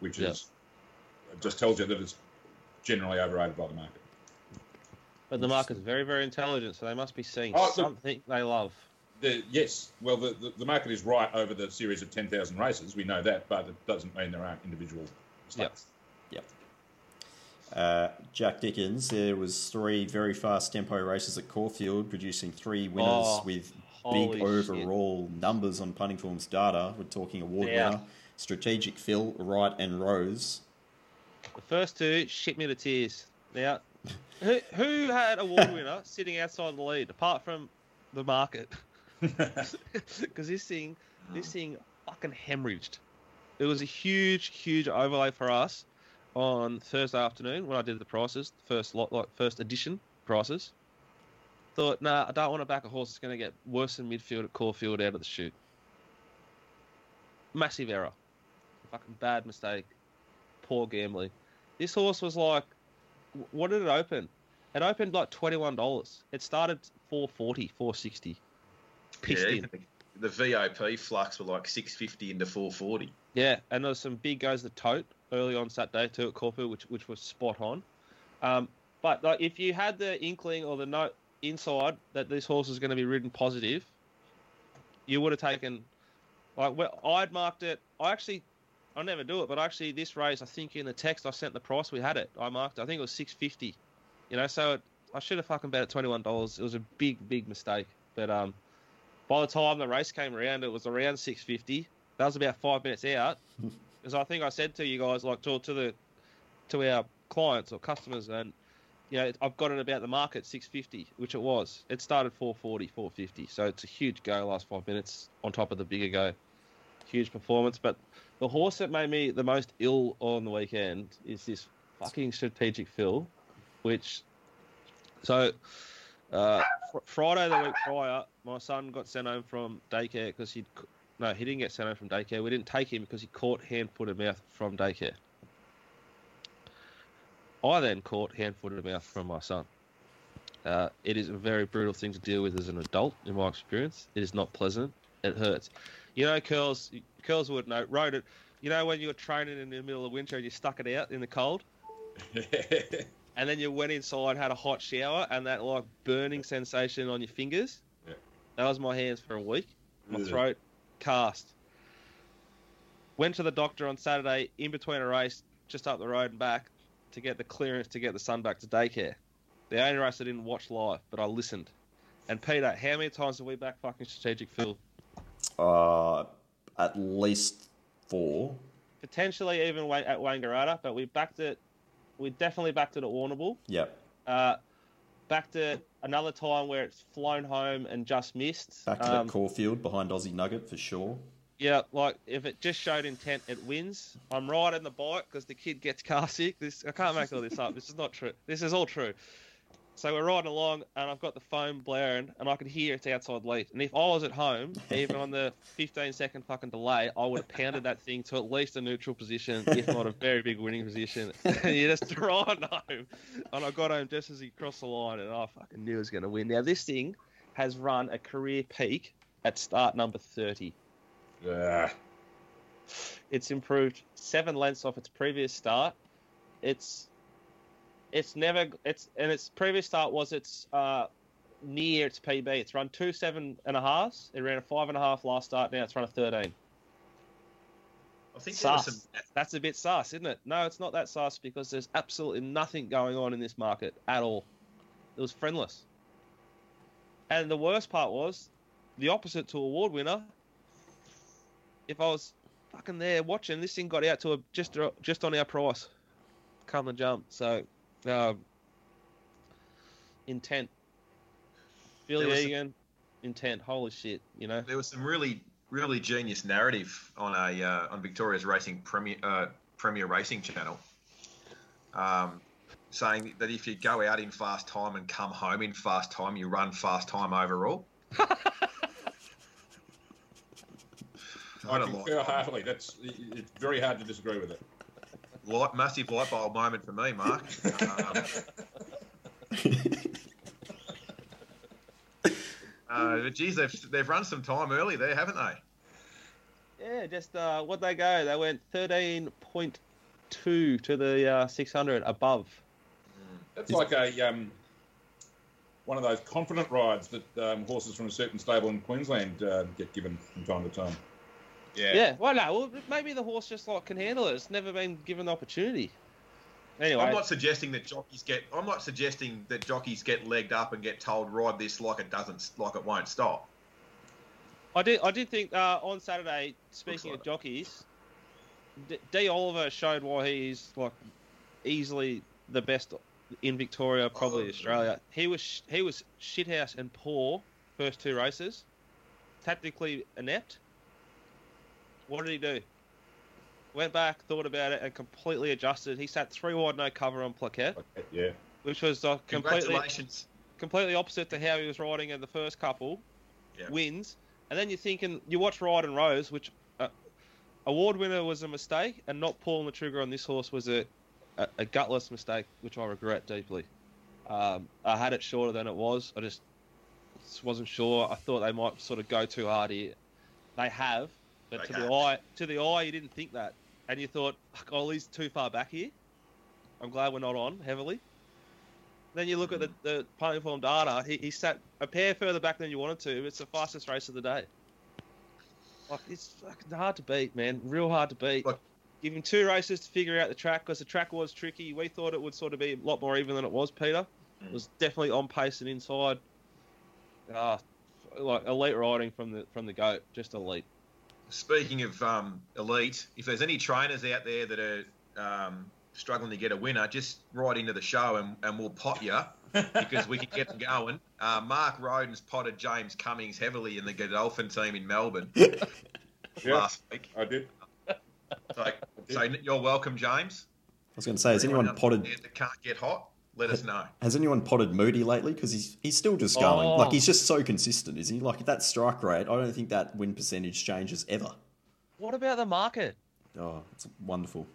which is just tells you that it's generally overrated by the market. But the market's very, very intelligent, so they must be seeing oh, something they love. The, yes, well, the, the, the, market is right over the series of 10,000 races. We know that, but it doesn't mean there aren't individual stats. Yep. yep. Uh, Jack Dickens, there was three very fast tempo races at Caulfield, producing three winners oh, with big overall shit. numbers on punting forms data. We're talking award yeah. winner, Strategic Phil, Wright, and Rose. The first two shit me to tears. Now, who, who had award winner sitting outside the lead apart from the market? Because this thing, this thing fucking hemorrhaged. It was a huge, huge overlay for us on Thursday afternoon when I did the prices, first lot, like first edition prices. Thought, nah, I don't want to back a horse that's going to get worse than midfield at Caulfield out of the chute. Massive error. Fucking bad mistake. Poor gambling. This horse was like, what did it open? It opened like twenty one dollars. It started four forty, four sixty. Pissed yeah, in. The VOP flux were like six fifty into four forty. Yeah, and there was some big goes the tote early on Saturday too at Caulfield, which which was spot on. Um, but like if you had the inkling or the note inside that this horse is going to be ridden positive, you would have taken. Like well, I'd marked it. I actually, I never do it, but actually this race, I think in the text I sent the price we had it. I marked. I think it was six fifty. You know, so it, I should have fucking bet at twenty one dollars. It was a big, big mistake. But um, by the time the race came around, it was around six fifty. That was about five minutes out. Because I think I said to you guys, like to to the to our clients or customers, and you know, I've got it about the market 650, which it was. It started 440, 450, so it's a huge go last five minutes on top of the bigger go. Huge performance, but the horse that made me the most ill on the weekend is this fucking strategic fill, which so uh, fr- Friday the week prior, my son got sent home from daycare because he'd no, he didn't get sent home from daycare. We didn't take him because he caught hand, foot, and mouth from daycare. I then caught hand, foot, and mouth from my son. Uh, it is a very brutal thing to deal with as an adult, in my experience. It is not pleasant. It hurts. You know, curls, curls would know. Rode it. You know when you were training in the middle of winter and you stuck it out in the cold, and then you went inside, had a hot shower, and that like burning sensation on your fingers. Yeah. That was my hands for a week. My throat cast. Went to the doctor on Saturday in between a race, just up the road and back, to get the clearance to get the son back to daycare. The only race I didn't watch live, but I listened. And Peter, how many times have we back fucking strategic Phil? Uh, at least four. Potentially even at Wangaratta, but we backed it. We definitely backed it at Warrnambool. Yep. Uh, backed it another time where it's flown home and just missed. Back to um, that Caulfield behind Aussie Nugget for sure. Yeah, like if it just showed intent, it wins. I'm riding the bike because the kid gets car sick. This I can't make all this up. This is not true. This is all true. So we're riding along, and I've got the phone blaring, and I could hear it's outside lead. And if I was at home, even on the 15 second fucking delay, I would have pounded that thing to at least a neutral position, if not a very big winning position. and you just ride home. And I got home just as he crossed the line, and I fucking knew he was going to win. Now, this thing has run a career peak at start number 30. Yeah. It's improved seven lengths off its previous start. It's it's never it's and its previous start was its uh, near its PB. It's run two seven and a halves. It ran a five and a half last start. Now it's run a thirteen. I think there was Sus. some. That's a bit sus, isn't it? No, it's not that sus because there's absolutely nothing going on in this market at all. It was friendless. And the worst part was the opposite to award winner. If I was fucking there watching, this thing got out to a just just on our price, come and jump. So, um, intent. Billy There was some- Egan, intent. Holy shit, you know. There was some really, really genius narrative on a uh, on Victoria's Racing Premier uh, Premier Racing Channel, um, saying that if you go out in fast time and come home in fast time, you run fast time overall. I I don't like concur heartily. That's it's very hard to disagree with it. Light, massive light bulb moment for me, Mark. Um, uh, but geez, they've they've run some time early there, haven't they? Yeah, just uh, what they go. They went thirteen point two to the uh, six hundred above. That's like a um, one of those confident rides that um, horses from a certain stable in Queensland uh, get given from time to time. Yeah. Yeah. Well, no. Well, maybe the horse just like can handle it. It's never been given the opportunity. Anyway, I'm not suggesting that jockeys get. I'm not suggesting that jockeys get legged up and get told ride this like it doesn't, like it won't stop. I did. I did think uh, on Saturday. Speaking like of jockeys, D-, D. Oliver showed why he's like easily the best in Victoria, probably Oh, Australia. He was he was shithouse and poor first two races, tactically inept. What did he do? Went back, thought about it, and completely adjusted. He sat three wide, no cover on Plaquette, Okay, yeah. which was uh, completely completely opposite to how he was riding in the first couple. Yeah. Wins, and then you're thinking you watch Ride and Rose, which uh, award winner was a mistake, and not pulling the trigger on this horse was a a, a gutless mistake, which I regret deeply. Um, I had it shorter than it was. I just, just wasn't sure. I thought they might sort of go too hard here. They have, but They to the eye, to the eye, you didn't think that, and you thought, "Fuck, Ollie's too far back here. I'm glad we're not on heavily. Then you look at the, the pony form data. He, he sat a pair further back than you wanted to. It's the fastest race of the day. Like it's fucking hard to beat, man. Real hard to beat. Look- Give him two races to figure out the track because the track was tricky. We thought it would sort of be a lot more even than it was. Peter it was definitely on pace and inside. Ah, like elite riding from the from the goat, just elite. Speaking of um, elite, if there's any trainers out there that are um, struggling to get a winner, just write into the show and, and we'll pot you because we can get them going. Uh, Mark Roden's potted James Cummings heavily in the Godolphin team in Melbourne Yeah, last week. I did. So, so you're welcome, James. I was going to say, has anyone potted? that can't get hot? Let us know. Has anyone potted Moody lately? Because he's he's still just going. Oh. Like he's just so consistent, isn't he? Like that strike rate, I don't think that win percentage changes ever. What about the market? Oh, it's wonderful.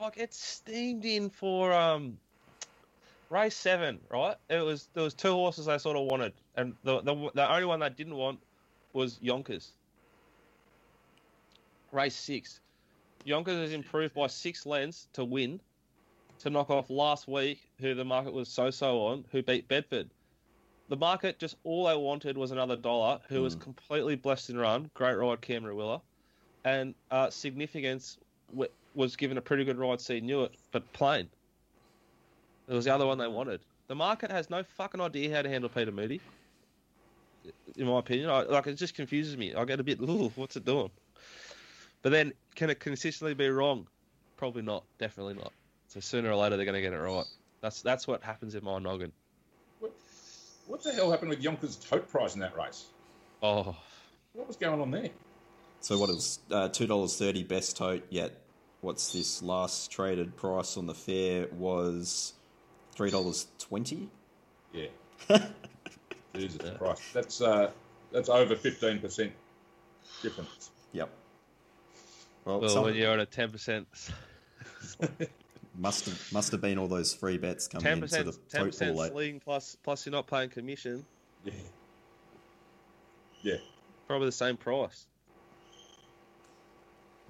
Like it's steamed in for um race seven, right? It was there was two horses I sort of wanted, and the the, the only one they didn't want was Yonkers. Race six, Yonkers has improved by six lengths to win, to knock off last week, who the market was so so on, who beat Bedford. The market just all they wanted was another dollar, who was completely blessed in run, great ride Cam Ruilla, and uh, significance w- was given a pretty good ride. See, knew it, but plain. It was the other one they wanted. The market has no fucking idea how to handle Peter Moody. In my opinion, I, like it just confuses me. I get a bit, ooh, what's it doing? But then, can it consistently be wrong? Probably not. Definitely not. So sooner or later, they're going to get it right. That's that's what happens in my noggin. What, what the hell happened with Yonkers' tote price in that race? Oh, What was going on there? So what is uh, two dollars thirty best tote? Yet, what's this last traded price on the fair was Three dollars twenty. Yeah. Jesus Christ. That's uh, that's over fifteen percent difference. Yep. Well, Well, some- when you're at a ten percent, must have must have been all those free bets coming ten into percent, the ten tote percent pool sling plus plus you're not paying commission, Yeah. Yeah. probably the same price.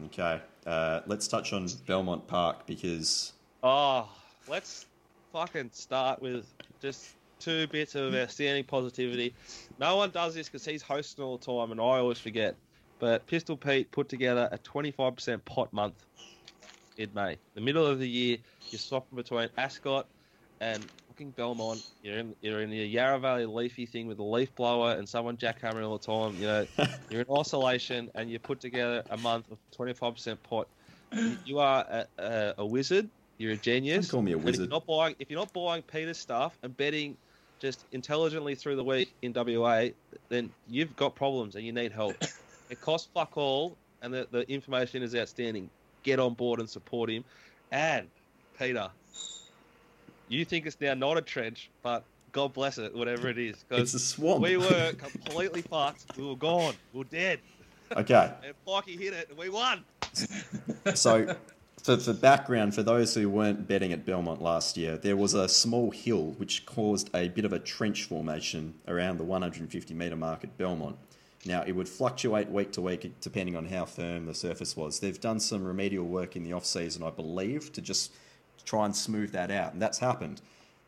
Okay, uh, let's touch on Belmont Park because Oh, let's fucking start with just two bits of outstanding positivity. No one does this because he's hosting all the time, and I always forget. But Pistol Pete put together a 25% pot month in May. The middle of the year, you're swapping between Ascot and fucking Belmont. You're in, you're in the Yarra Valley leafy thing with a leaf blower and someone jackhammering all the time. You know, you're in isolation and you put together a month of 25% pot. You are a, a, a wizard. You're a genius. Don't call me a And if you're not buying, if you're not buying Peter's stuff and betting just intelligently through the week in WA, then you've got problems and you need help. it costs fuck all, and the, the information is outstanding. Get on board and support him. And Peter, you think it's now not a trench, but God bless it, whatever it is, it's a swamp. we were completely fucked. We were gone. We are dead. okay, And Pikey hit it, and we won. so for, for background, for those who weren't betting at Belmont last year, there was a small hill which caused a bit of a trench formation around the 150 metre mark at Belmont. Now, it would fluctuate week to week depending on how firm the surface was. They've done some remedial work in the off season, I believe, to just try and smooth that out, and that's happened.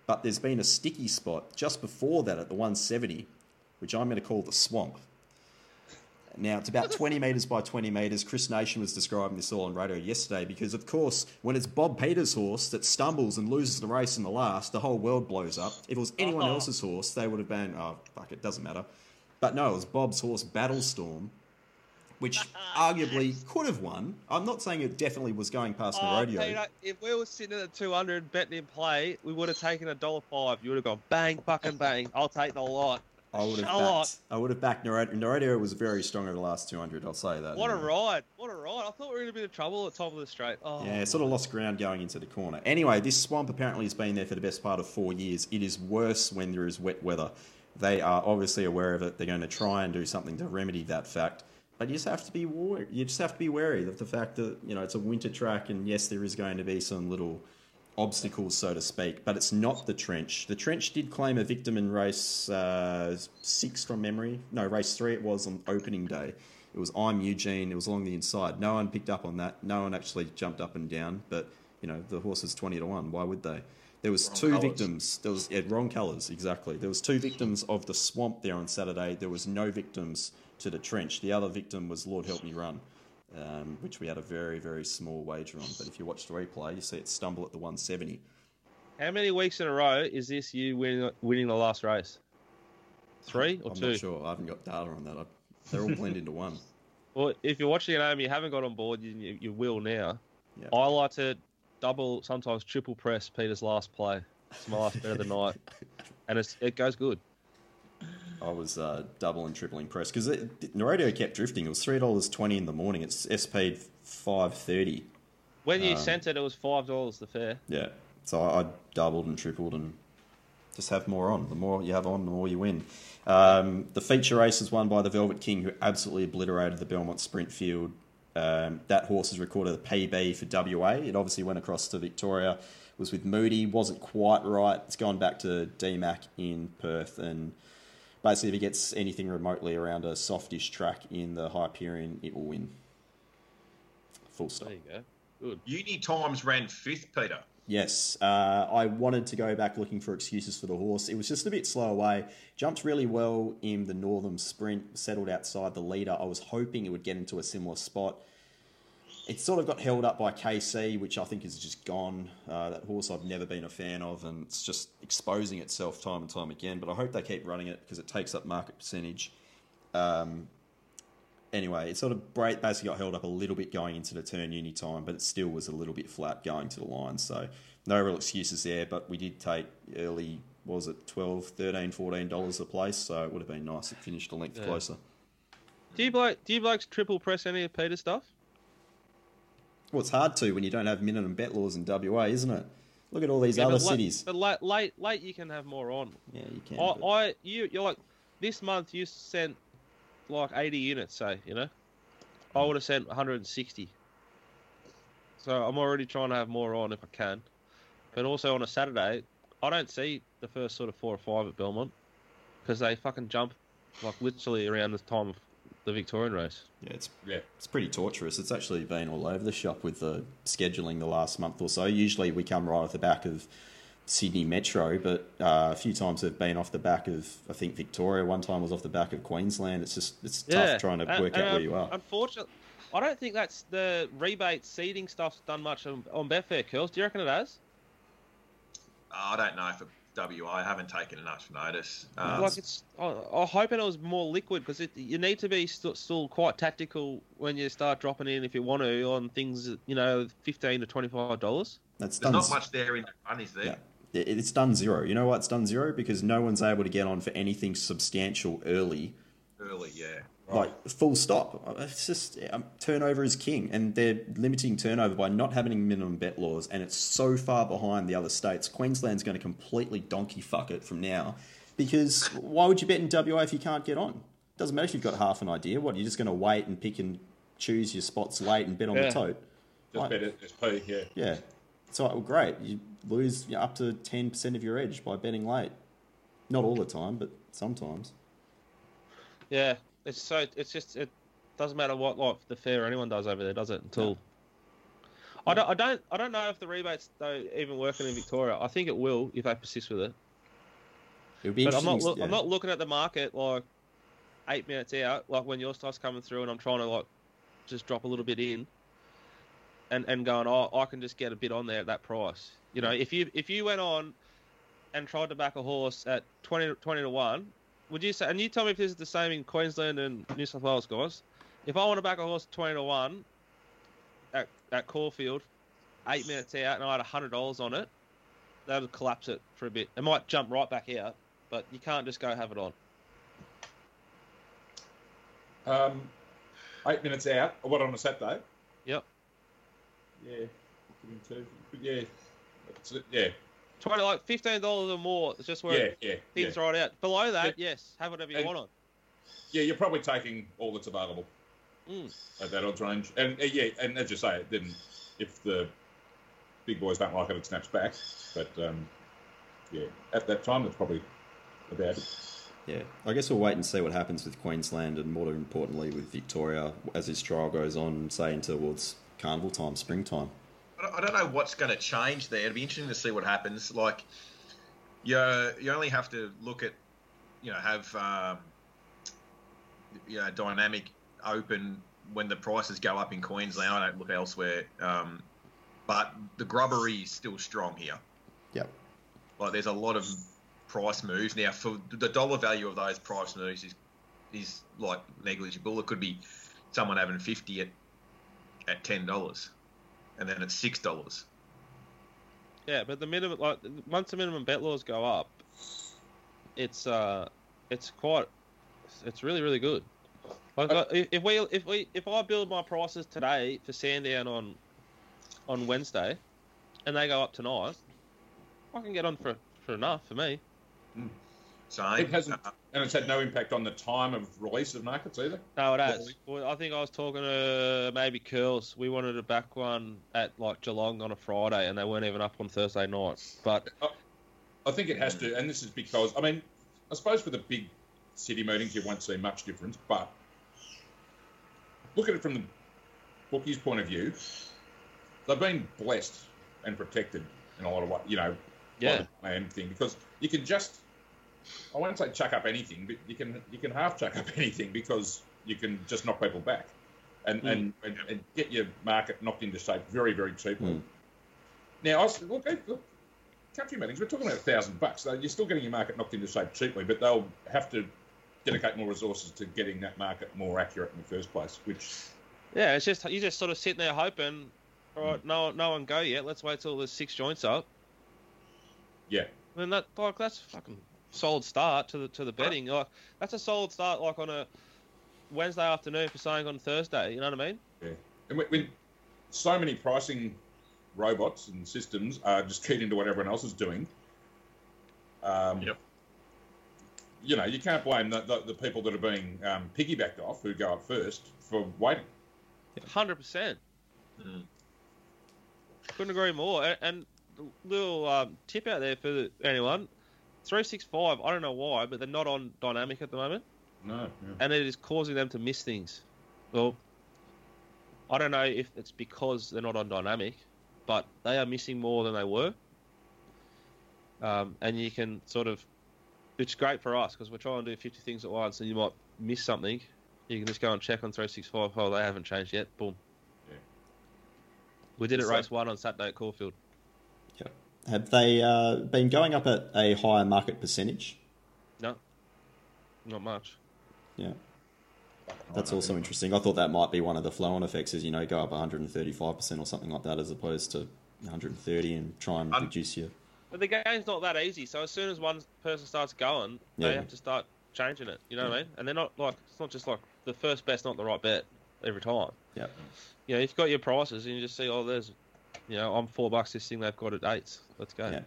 But there's been a sticky spot just before that at the 170, which I'm going to call the swamp. Now, it's about 20 metres by 20 metres. Chris Nation was describing this all on radio yesterday because, of course, when it's Bob Peters' horse that stumbles and loses the race in the last, the whole world blows up. If it was anyone Oh. else's horse, they would have been, oh, fuck, it doesn't matter. But no, it was Bob's horse, Battlestorm, which ah, arguably could have won. I'm not saying it definitely was going past the Oh, rodeo. Peter, if we were sitting at the 200 betting in play, we would have taken a dollar five. You would have gone bang, fucking bang. I'll take the lot. I would have a lot. backed. I would have backed Narodio. Narodio was very strong over the last 200. I'll say that. What a ride! What a ride! I thought we were in a bit of trouble at the top of the straight. Oh, Yeah, sort of lost ground going into the corner. Anyway, this swamp apparently has been there for the best part of four years. It is worse when there is wet weather. They are obviously aware of it. They're going to try and do something to remedy that fact. But you just have to be war- you just have to be wary of the fact that you know it's a winter track, and yes, there is going to be some little obstacles, so to speak. But it's not the trench. The trench did claim a victim in race uh, six from memory. No, race three. It was on opening day. It was I'm Eugene. It was along the inside. No one picked up on that. No one actually jumped up and down. But you know the horse is twenty to one. Why would they? There was Wrong two colours. victims. There was yeah, wrong colours exactly. There was two victims of the swamp there on Saturday. There was no victims to the trench. The other victim was Lord Help Me Run, um, which we had a very very small wager on. But if you watch the replay, you see it stumble at the one seventy. How many weeks in a row is this you winning, winning the last race? Three or I'm two? not sure. I haven't got data on that. I, they're all blend into one. Well, if you're watching at home, you haven't got on board, you, you, you will now. Yeah. I like to double, sometimes triple press Peter's last play. It's my last bet of the night, and it's, it goes good. I was uh, double and triple press because Narodio kept drifting. It was three dollars twenty in the morning. It's SP five thirty. When you Um, sent it, it was five dollars the fare. Yeah, so I, I doubled and tripled and just have more on. The more you have on, the more you win. Um, the feature race is won by the Velvet King, who absolutely obliterated the Belmont Sprint Field. Um, that horse has recorded a PB for WA. It obviously went across to Victoria. Was with Moody, wasn't quite right. It's gone back to DMAC in Perth, and basically, if he gets anything remotely around a softish track in the Hyperion, it will win. Full stop. There you go. Good. Uni Times ran fifth, Peter. Yes, uh, I wanted to go back looking for excuses for the horse. It was just a bit slow away. Jumped really well in the Northern Sprint, settled outside the leader. I was hoping it would get into a similar spot. It sort of got held up by KC, which I think is just gone. Uh, that horse I've never been a fan of, and it's just exposing itself time and time again. But I hope they keep running it because it takes up market percentage. Um, anyway, it sort of basically got held up a little bit going into the turn uni time, but it still was a little bit flat going to the line. So no real excuses there, but we did take early, was it 12 13 $14 a place, so it would have been nice if it finished a length Yeah. closer. Do you bloke, do you blokes triple press any of Peter's stuff? Well, it's hard to when you don't have minimum bet laws in WA, isn't it? Look at all these Yeah, other but late- cities. But late, late, late, you can have more on. Yeah, you can. I, but- I, you, you're like this month. You sent like 80 units, say, you know. I would have sent 160. So I'm already trying to have more on if I can. But also on a Saturday, I don't see the first sort of four or five at Belmont because they fucking jump like literally around the time of the Victorian race. yeah, it's Yeah. It's pretty torturous. It's actually been all over the shop with the scheduling the last month or so. Usually we come right off the back of Sydney Metro, but uh, a few times they've been off the back of I think Victoria. One time was off the back of Queensland. It's just it's tough trying to and- work and, out where um, you are. Unfortunately, I don't think that's the rebate seeding stuff's done much on, on Betfair, Curls. Do you reckon it has? I don't know for WA. I haven't taken enough notice. Um, like it's, I, I'm hoping it was more liquid because you need to be st- still quite tactical when you start dropping in if you want to on things you know fifteen to twenty five dollars. That's there's not much there in the run, is there? Yeah. It's done zero. You know why it's done zero? Because no one's able to get on for anything substantial early. Early, yeah. Like full stop. It's just um, turnover is king, and they're limiting turnover by not having minimum bet laws, and it's so far behind the other states. Queensland's going to completely donkey fuck it from now, because why would you bet in WA if you can't get on? Doesn't matter if you've got half an idea. What you're just going to wait and pick and choose your spots late and bet on Yeah. the tote. Just Right. bet it, SP, yeah. Yeah. So well, great. You lose you know, up to ten percent of your edge by betting late. Not all the time, but sometimes. Yeah, it's so it's just it doesn't matter what like the fair anyone does over there, does it? Until I don't I don't I don't know if the rebates though even working in Victoria. I think it will if they persist with it. It would be But I'm not yeah. I'm not looking at the market like eight minutes out, like when your stuff's coming through, and I'm trying to like just drop a little bit in, and and going, oh, I can just get a bit on there at that price. You know, if you if you went on and tried to back a horse at 20, 20 to one, would you say? And you tell me if this is the same in Queensland and New South Wales, guys. If I want to back a horse twenty to one at at Caulfield, eight minutes out, and I had hundred dollars on it, that would collapse it for a bit. It might jump right back out, but you can't just go have it on. Um, eight minutes out. What on a Saturday? Yep. Yeah. Give him two. Yeah. Yeah. Twenty like fifteen dollars or more. It's just where Yeah. Yeah. thins Yeah. right out. Below that, yes, have whatever you And- want on. yeah. You're probably taking all that's available Mm. at that odds range. And uh, yeah, and as you say, then if the big boys don't like it, it snaps back. But um, yeah, at that time, that's probably about it. Yeah, I guess we'll wait and see what happens with Queensland and more importantly with Victoria as this trial goes on, say in towards carnival time, springtime. I don't- know what's going to change there. It'd be interesting to see what happens. Like, you you only have to look at, you know, have um, you know dynamic open when the prices go up in Queensland. I don't look elsewhere. Um, but the grubbery is still strong here. Yep. Like, there's a lot of price moves now. For the dollar value of those price moves is is like negligible. It could be someone having fifty at at ten dollars, and then it's six dollars. Yeah, but the minimum like once the minimum bet laws go up, it's uh, it's quite, it's really really good. Like uh, if if we if we if I build my prices today for Sandown on, on Wednesday, and they go up tonight, I can get on for for enough for me. So It hasn't, uh, and it's had no impact on the time of release of markets either. No, it has. Well, I think I was talking to maybe Curls. We wanted to back one at like Geelong on a Friday, and they weren't even up on Thursday night. But I think it has to, and this is because I mean, I suppose for the big city meetings you won't see much difference, but look at it from the bookies' point of view. They've been blessed and protected in a lot of what you know, Yeah. by the thing because you can just I won't say chuck up anything, but you can you can half chuck up anything because you can just knock people back and Mm. and, and, and get your market knocked into shape very very cheaply. Mm. Now, I look, look, country meetings, we're talking about a thousand bucks. So you're still getting your market knocked into shape cheaply, but they'll have to dedicate more resources to getting that market more accurate in the first place. Which, yeah, it's just you're just sort of sitting there hoping. All right, no, no one go yet. Let's wait till there's six joints up. yeah, mean that like that's fucking solid start to the to the betting. Like that's a solid start. Like on a Wednesday afternoon for saying on Thursday. You know what I mean? yeah, and when, when so many pricing robots and systems are just keyed into what everyone else is doing. Um, Yep. You know, you can't blame the, the, the people that are being um, piggybacked off who go up first for waiting. Hundred percent. Mm. Couldn't agree more. And, and a little um, tip out there for anyone: three six five. I don't know why, but they're not on dynamic at the moment, No. Yeah. and it is causing them to miss things. Well, I don't know if it's because they're not on dynamic, but they are missing more than they were. Um, and you can sort of, it's great for us because we're trying to do 50 things at once and you might miss something. You can just go and check on 365. Oh, they haven't changed yet. Boom. Yeah. We did it So- race one on Saturday at Caulfield. Have they uh, been going up at a higher market percentage? No, not much. Yeah, that's also yeah. interesting. I thought that might be one of the flow-on effects, is you know go up 135% or something like that, as opposed to 130 and try and Um, reduce your. But the game's not that easy. So as soon as one person starts going, Yeah. they have to start changing it. You know what I mean? And they're not like it's not just like the first bet's not the right bet every time. Yeah. You know, you've got your prices and you just see, oh, there's, you know, I'm four bucks. This thing they've got at eights. Let's go. Yeah.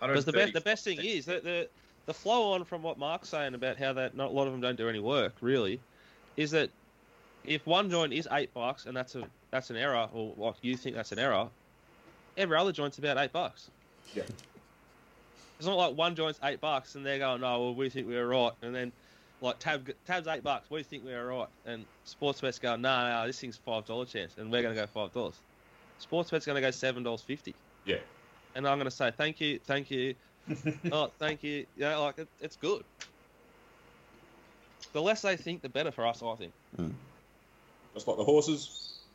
Because the best, the best thing is that the the flow on from what Mark's saying about how that not a lot of them don't do any work really, is that if one joint is eight bucks and that's a that's an error or what you think that's an error, every other joint's about eight bucks. Yeah. It's not like one joint's eight bucks and they're going, no, well we think we're right, and then like tab tab's eight bucks, we think we're right, and Sportsbet's going, no, nah, no, nah, this thing's five dollar chance, and we're going to go five dollars. Sportsbet's going to go seven dollars fifty Yeah. and I'm going to say thank you, thank you, oh, thank you. You know, like it, it's good. The less they think, the better for us. I think. Hmm. Just like the horses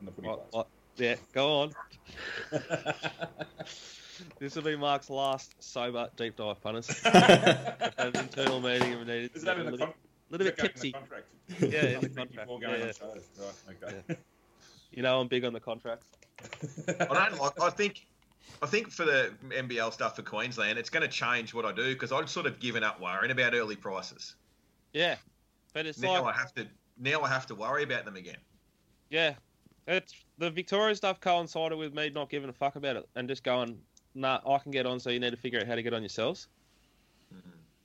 and the Like, like, yeah, go on. this will be Mark's last sober deep dive punters. An internal meeting and we needed Is that in a the little, con- little bit that going in tipsy. contract? Yeah, in the contract. Before Yeah, yeah. Right, okay. You know, I'm big on the contracts. I don't like. I think, I think for the MBL stuff for Queensland, it's going to change what I do because I'd sort of given up worrying about early prices. Yeah, but it's Now like I have to. Now I have to worry about them again. Yeah, it's the Victoria stuff coincided with me not giving a fuck about it and just going, nah, I can get on, so you need to figure out how to get on yourselves.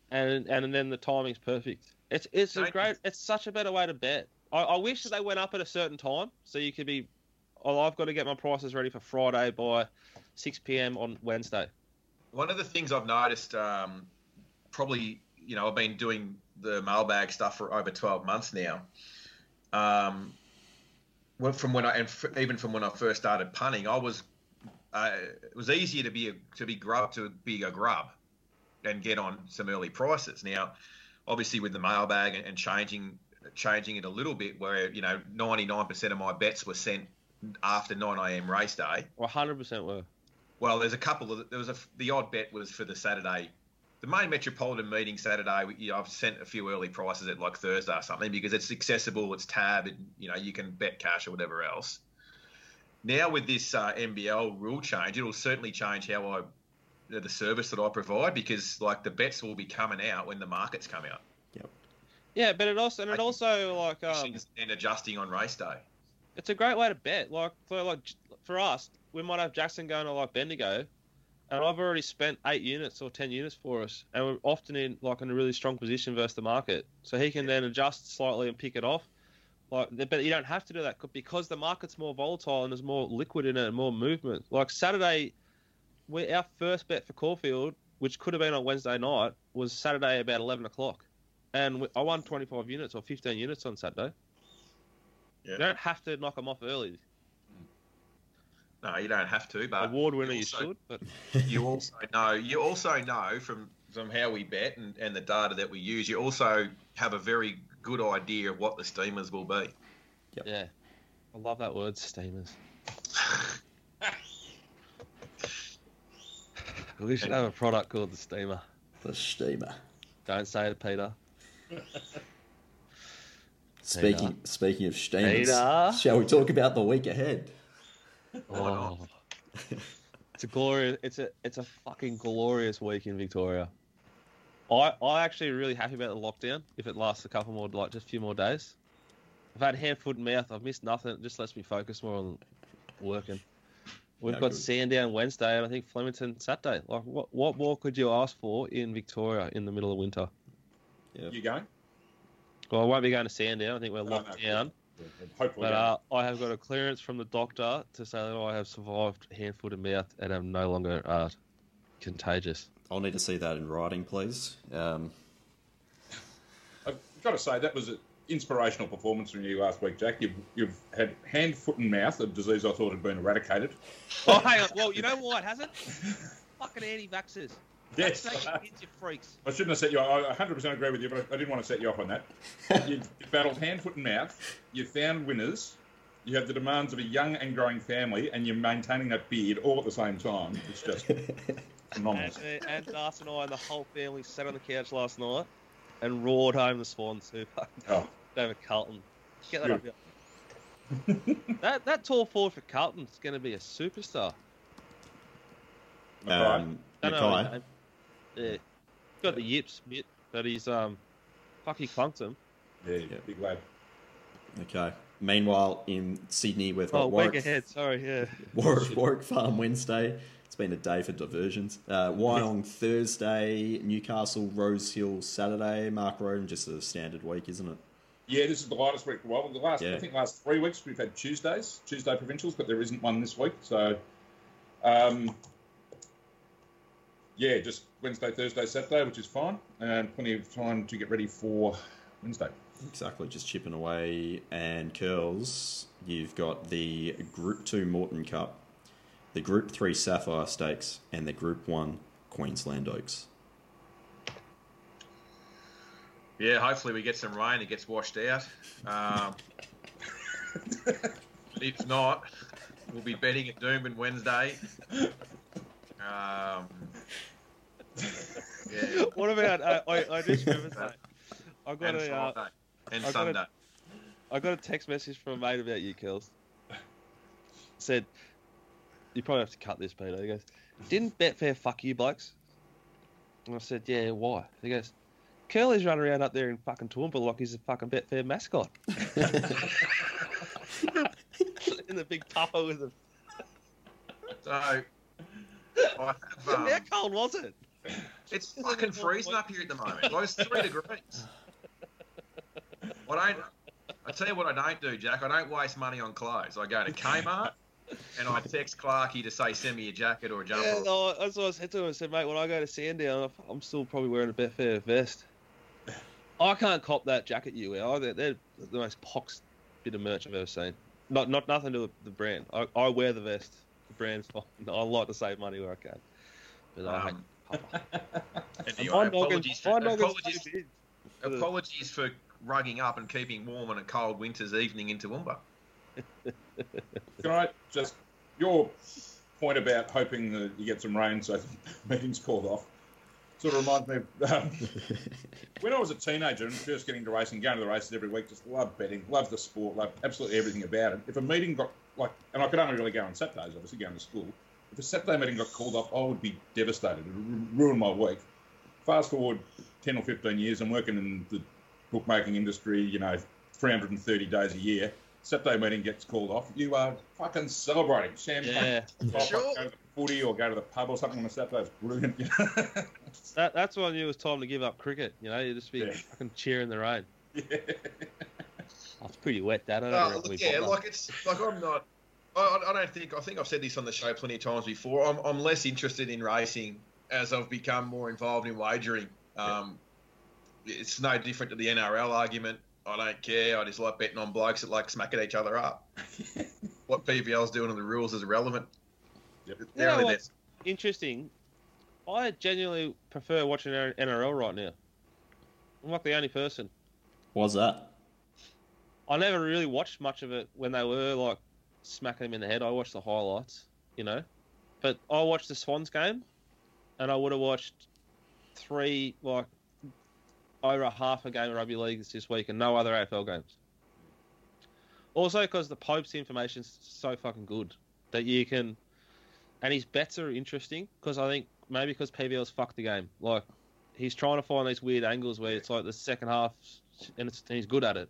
And and then the timing's perfect. It's it's a Thank you. great. It's such a better way to bet. I, I wish that they went up at a certain time so you could be. Oh, I've got to get my prices ready for Friday by six p.m. on Wednesday. One of the things I've noticed, um, probably, you know, I've been doing the mailbag stuff for over 12 months now. Um, well, from when I, and f- even from when I first started punting, I was, uh, it was easier to be a, to be grub to be a grub, and get on some early prices. Now, obviously, with the mailbag and, and changing changing it a little bit, where you know 99% of my bets were sent after 9 a.m. race day. Well, hundred percent were. Well, there's a couple of there was a the odd bet was for the Saturday, the main metropolitan meeting Saturday. You know, I've sent a few early prices at like Thursday or something because it's accessible, it's tab, and you know you can bet cash or whatever else. Now with this uh, MBL rule change, it'll certainly change how I the service that I provide because like the bets will be coming out when the markets come out Yep. Yeah, but it also and it I- also like um, and adjusting on race day. it's a great way to bet. Like for like for us, we might have Jackson going to like Bendigo, and I've already spent eight units or ten units for us, and we're often in like in a really strong position versus the market, so he can then adjust slightly and pick it off. Like, but you don't have to do that because the market's more volatile and there's more liquid in it and more movement. Like Saturday, we our first bet for Caulfield, which could have been on Wednesday night, was Saturday about eleven o'clock, and we, I won twenty five units or fifteen units on Saturday. Yeah. You don't have to knock them off early. No, you don't have to, but Award winner, you also- should. But you also know you also know from from how we bet and, and the data that we use, you also have a very good idea of what the steamers will be. yeah, I love that word, steamers. We should have a product called the steamer. The steamer. Don't say it, Peter. Speaking speaking of steamers, Peter. shall we talk about the week ahead? Oh. it's a glorious. It's a it's a fucking glorious week in Victoria. I I actually really happy about the lockdown. If it lasts a couple more, like just a few more days. I've had hand, foot, and mouth. I've missed nothing. It just lets me focus more on working. We've Yeah, got good. Sandown Wednesday and I think Flemington Saturday. Like, what what more could you ask for in Victoria in the middle of winter? You going? Well, I won't be going to Sandown. I think we're Oh, locked no, down. Hopefully, But uh, I have got a clearance from the doctor to say that I have survived hand, foot, and mouth and am no longer uh, contagious. I'll need to see that in writing, please. Um, I've got to say that was an inspirational performance from you last week, Jack. You've, you've had hand, foot, and mouth, a disease I thought had been eradicated. Oh, hang on. Well, you know why it hasn't? Fucking anti-vaxxers. Yes. Kids, you freaks. I shouldn't have set you. I 100% agree with you, but I didn't want to set you off on that. you battled hand, foot, and mouth. You found winners. You have the demands of a young and growing family, and you're maintaining that beard all at the same time. It's just phenomenal. And, and Darcy and I and the whole family sat on the couch last night and roared home the Swans who Oh, David Carlton. Get that up. here. that that tall forward for Carlton's going to be a superstar. McKay. um, Don't know his McKay. Yeah, got the yips, bit, but he's um, fuck he clunked him. yeah, yeah, big lad. Okay. Meanwhile, in Sydney, we've got Oh, week Warwick, ahead. Sorry, yeah. Warwick, Warwick Farm Wednesday. It's been a day for diversions. Uh, Wyong Thursday, Newcastle Rose Hill Saturday. Mark Roden, just a standard week, isn't it? Yeah, this is the lightest week while. The last, Yeah. I think, last three weeks we've had Tuesdays, Tuesday provincials, but there isn't one this week. So, um, yeah, just Wednesday, Thursday, Saturday, which is fine, and plenty of time to get ready for Wednesday. Exactly, just chipping away. And curls, you've got the Group 2 Moreton Cup, the Group 3 Sapphire Stakes, and the Group 1 Queensland Oaks. Yeah, hopefully we get some rain. It gets washed out. Um, if not, we'll be betting at Doomben Wednesday. Um, yeah, What about uh, I? I just remember saying, I got and a uh, and I got a- Sunday. I got a text message from a mate about you, Kels. Said, you probably have to cut this, Peter. He goes, didn't Betfair fuck you blokes? And I said, yeah, why? He goes, Curly's running around up there in fucking Toowoomba like he's a fucking Betfair mascot. in the big puffer with him. So, I have, um, How cold was it? it's fucking freezing up here at the moment. It's three degrees. I don't. I tell you what, I don't do, Jack. I don't waste money on clothes. I go to Kmart and I text Clarky to say, "Send me a jacket or a jumper." Yeah, no, that's what I said to him. I said, mate, when I go to Sandown, I'm still probably wearing a Betfair vest. I can't cop that jacket you wear. They're, they're the most pox bit of merch I've ever seen. Not, not nothing to the brand. I, I wear the vest. The brand's fine. I like to save money where I can. But I hate Um, puffer. and And you- my noggin- apologies, for, apologies, apologies for rugging up and keeping warm on a cold winter's evening in Toowoomba. Can I just your point about hoping that you get some rain so the meetings called off sort of reminds me of um, when I was a teenager and first getting to racing, going to the races every week, just loved betting, loved the sport, loved absolutely everything about it. If a meeting got like, and I could only really go on Saturdays, obviously going to school. If a Saturday meeting got called off, I would be devastated. It would ruin my week. Fast forward ten or fifteen years, I'm working in the bookmaking industry. You know, 330 days a year. Saturday meeting gets called off. You are fucking celebrating. Champagne. Yeah, Off, Sure. Go to the footy or go to the pub or something on a Saturday. It's brilliant. that, that's when I knew it was time to give up cricket. You know, you just be Yeah. fucking cheering the rain. yeah. Oh, it's pretty wet, Dad. I don't Uh, reckon look, we yeah, like it's like I'm not. I, I don't think I think I've said this on the show plenty of times before. I'm, I'm less interested in racing as I've become more involved in wagering. Um, It's no different to the NRL argument. I don't care. I just like betting on blokes that like smacking each other up. what PVL's doing to the rules is irrelevant. Yep. You know only what? Interesting. I genuinely prefer watching NRL right now. I'm like the only person. What's that? I never really watched much of it when they were like smacking him in the head. I watched the highlights, you know. But I watched the Swans game, and I would have watched three like over a half a game of rugby league this week, and no other AFL games. Also, because the Pope's information is so fucking good that you can, and his bets are interesting because I think maybe because PVL's fucked the game. Like he's trying to find these weird angles where it's like the second half, and, it's, and he's good at it.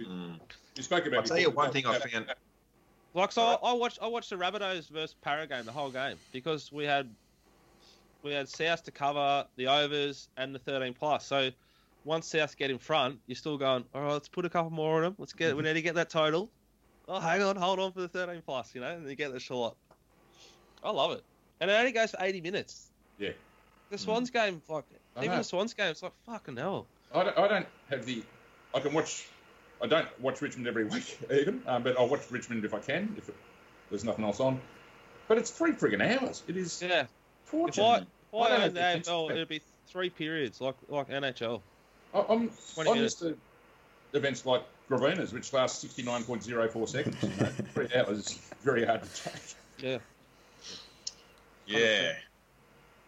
Mm. You spoke about. I'll tell you one thing I found. Like so, I, I watched I watched the Rabbitohs versus Parra game the whole game because we had we had South to cover the overs and the 13 plus. So once South get in front, you're still going. All right, let's put a couple more on them. Let's get. We need to get that total. Oh, hang on, hold on for the 13 plus. You know, and you get the short. I love it, and it only goes for 80 minutes. Yeah. The Swans game, like I even know. the Swans game, it's like fucking hell. I don't, I don't have the. I can watch. I don't watch Richmond every week, even, um, but I'll watch Richmond if I can, if it, there's nothing else on. But it's three friggin' hours. It is Yeah. If torture. I if I I owned the AFL, it'd be three periods, like like NHL. I- I'm, 20 I'm used to events like Gravina's, which last 69.04 seconds. You know, three hours is very hard to take. Yeah. Yeah.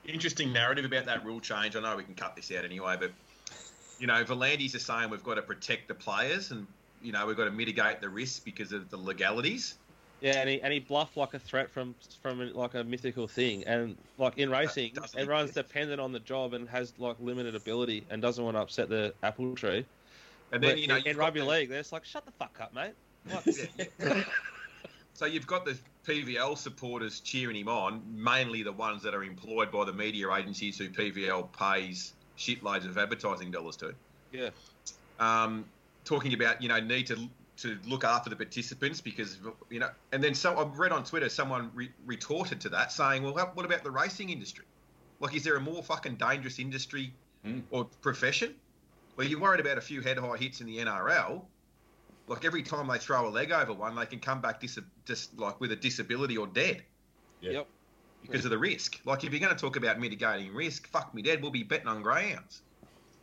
Interesting narrative about that rule change. I know we can cut this out anyway, but you know, V'landys are saying we've got to protect the players and you know we've got to mitigate the risk because of the legalities. Yeah, and he and he bluffed like a threat from from like a mythical thing, and like in racing, everyone's exist. dependent on the job and has like limited ability and doesn't want to upset the apple tree. And then But you know in, in rugby the- league, they're just like, shut the fuck up, mate. Like, so you've got the PVL supporters cheering him on, mainly the ones that are employed by the media agencies who PVL pays shitloads of advertising dollars to. yeah, um, talking about you know need to to look after the participants because you know, and then so I've read on Twitter someone re- retorted to that saying, well, what about the racing industry? Like, is there a more fucking dangerous industry Mm. or profession? Well, you're worried about a few head high hits in the NRL. Like every time they throw a leg over one, they can come back dis- just like with a disability or dead Yeah. Yep. because of the risk. Like if you're going to talk about mitigating risk, fuck me dead, we'll be betting on greyhounds.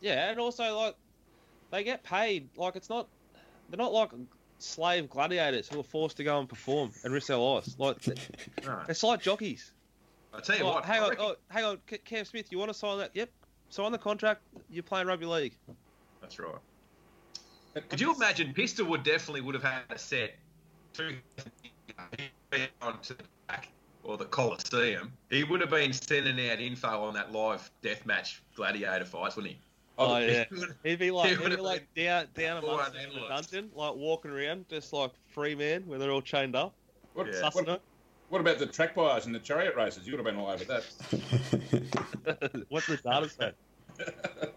yeah, and also like they get paid. Like it's not they're not like slave gladiators who are forced to go and perform and risk their lives. Like No. it's like jockeys. I tell you Like, what, hang on, reckon- oh, hang on, Cam Smith, you want to sign that? Yep, sign the contract. You're playing rugby league. That's right. Could you imagine Pistol would definitely would have had a set two onto the back or the Coliseum. He would have been sending out info on that live deathmatch gladiator fights, wouldn't he? Oh, yeah. He would- be like, He he'd be like down, down amongst in the ambulance. dungeon, like walking around, just like free man, where they're all chained up, What, Yeah. what, what about the track buyers and the chariot races? You would have been all over that. What's the data set?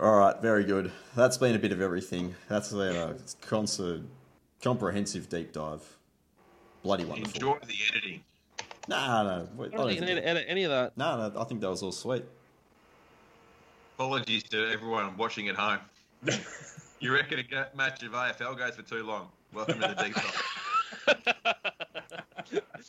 All right, very good. That's been a bit of everything. That's a uh, concert, comprehensive deep dive. Bloody wonderful. Enjoy the editing. Nah, no, wait, I don't need to edit any of that. no, no, I think that was all sweet. Apologies to everyone watching at home. You reckon a match of AFL goes for too long? Welcome to the deep dive.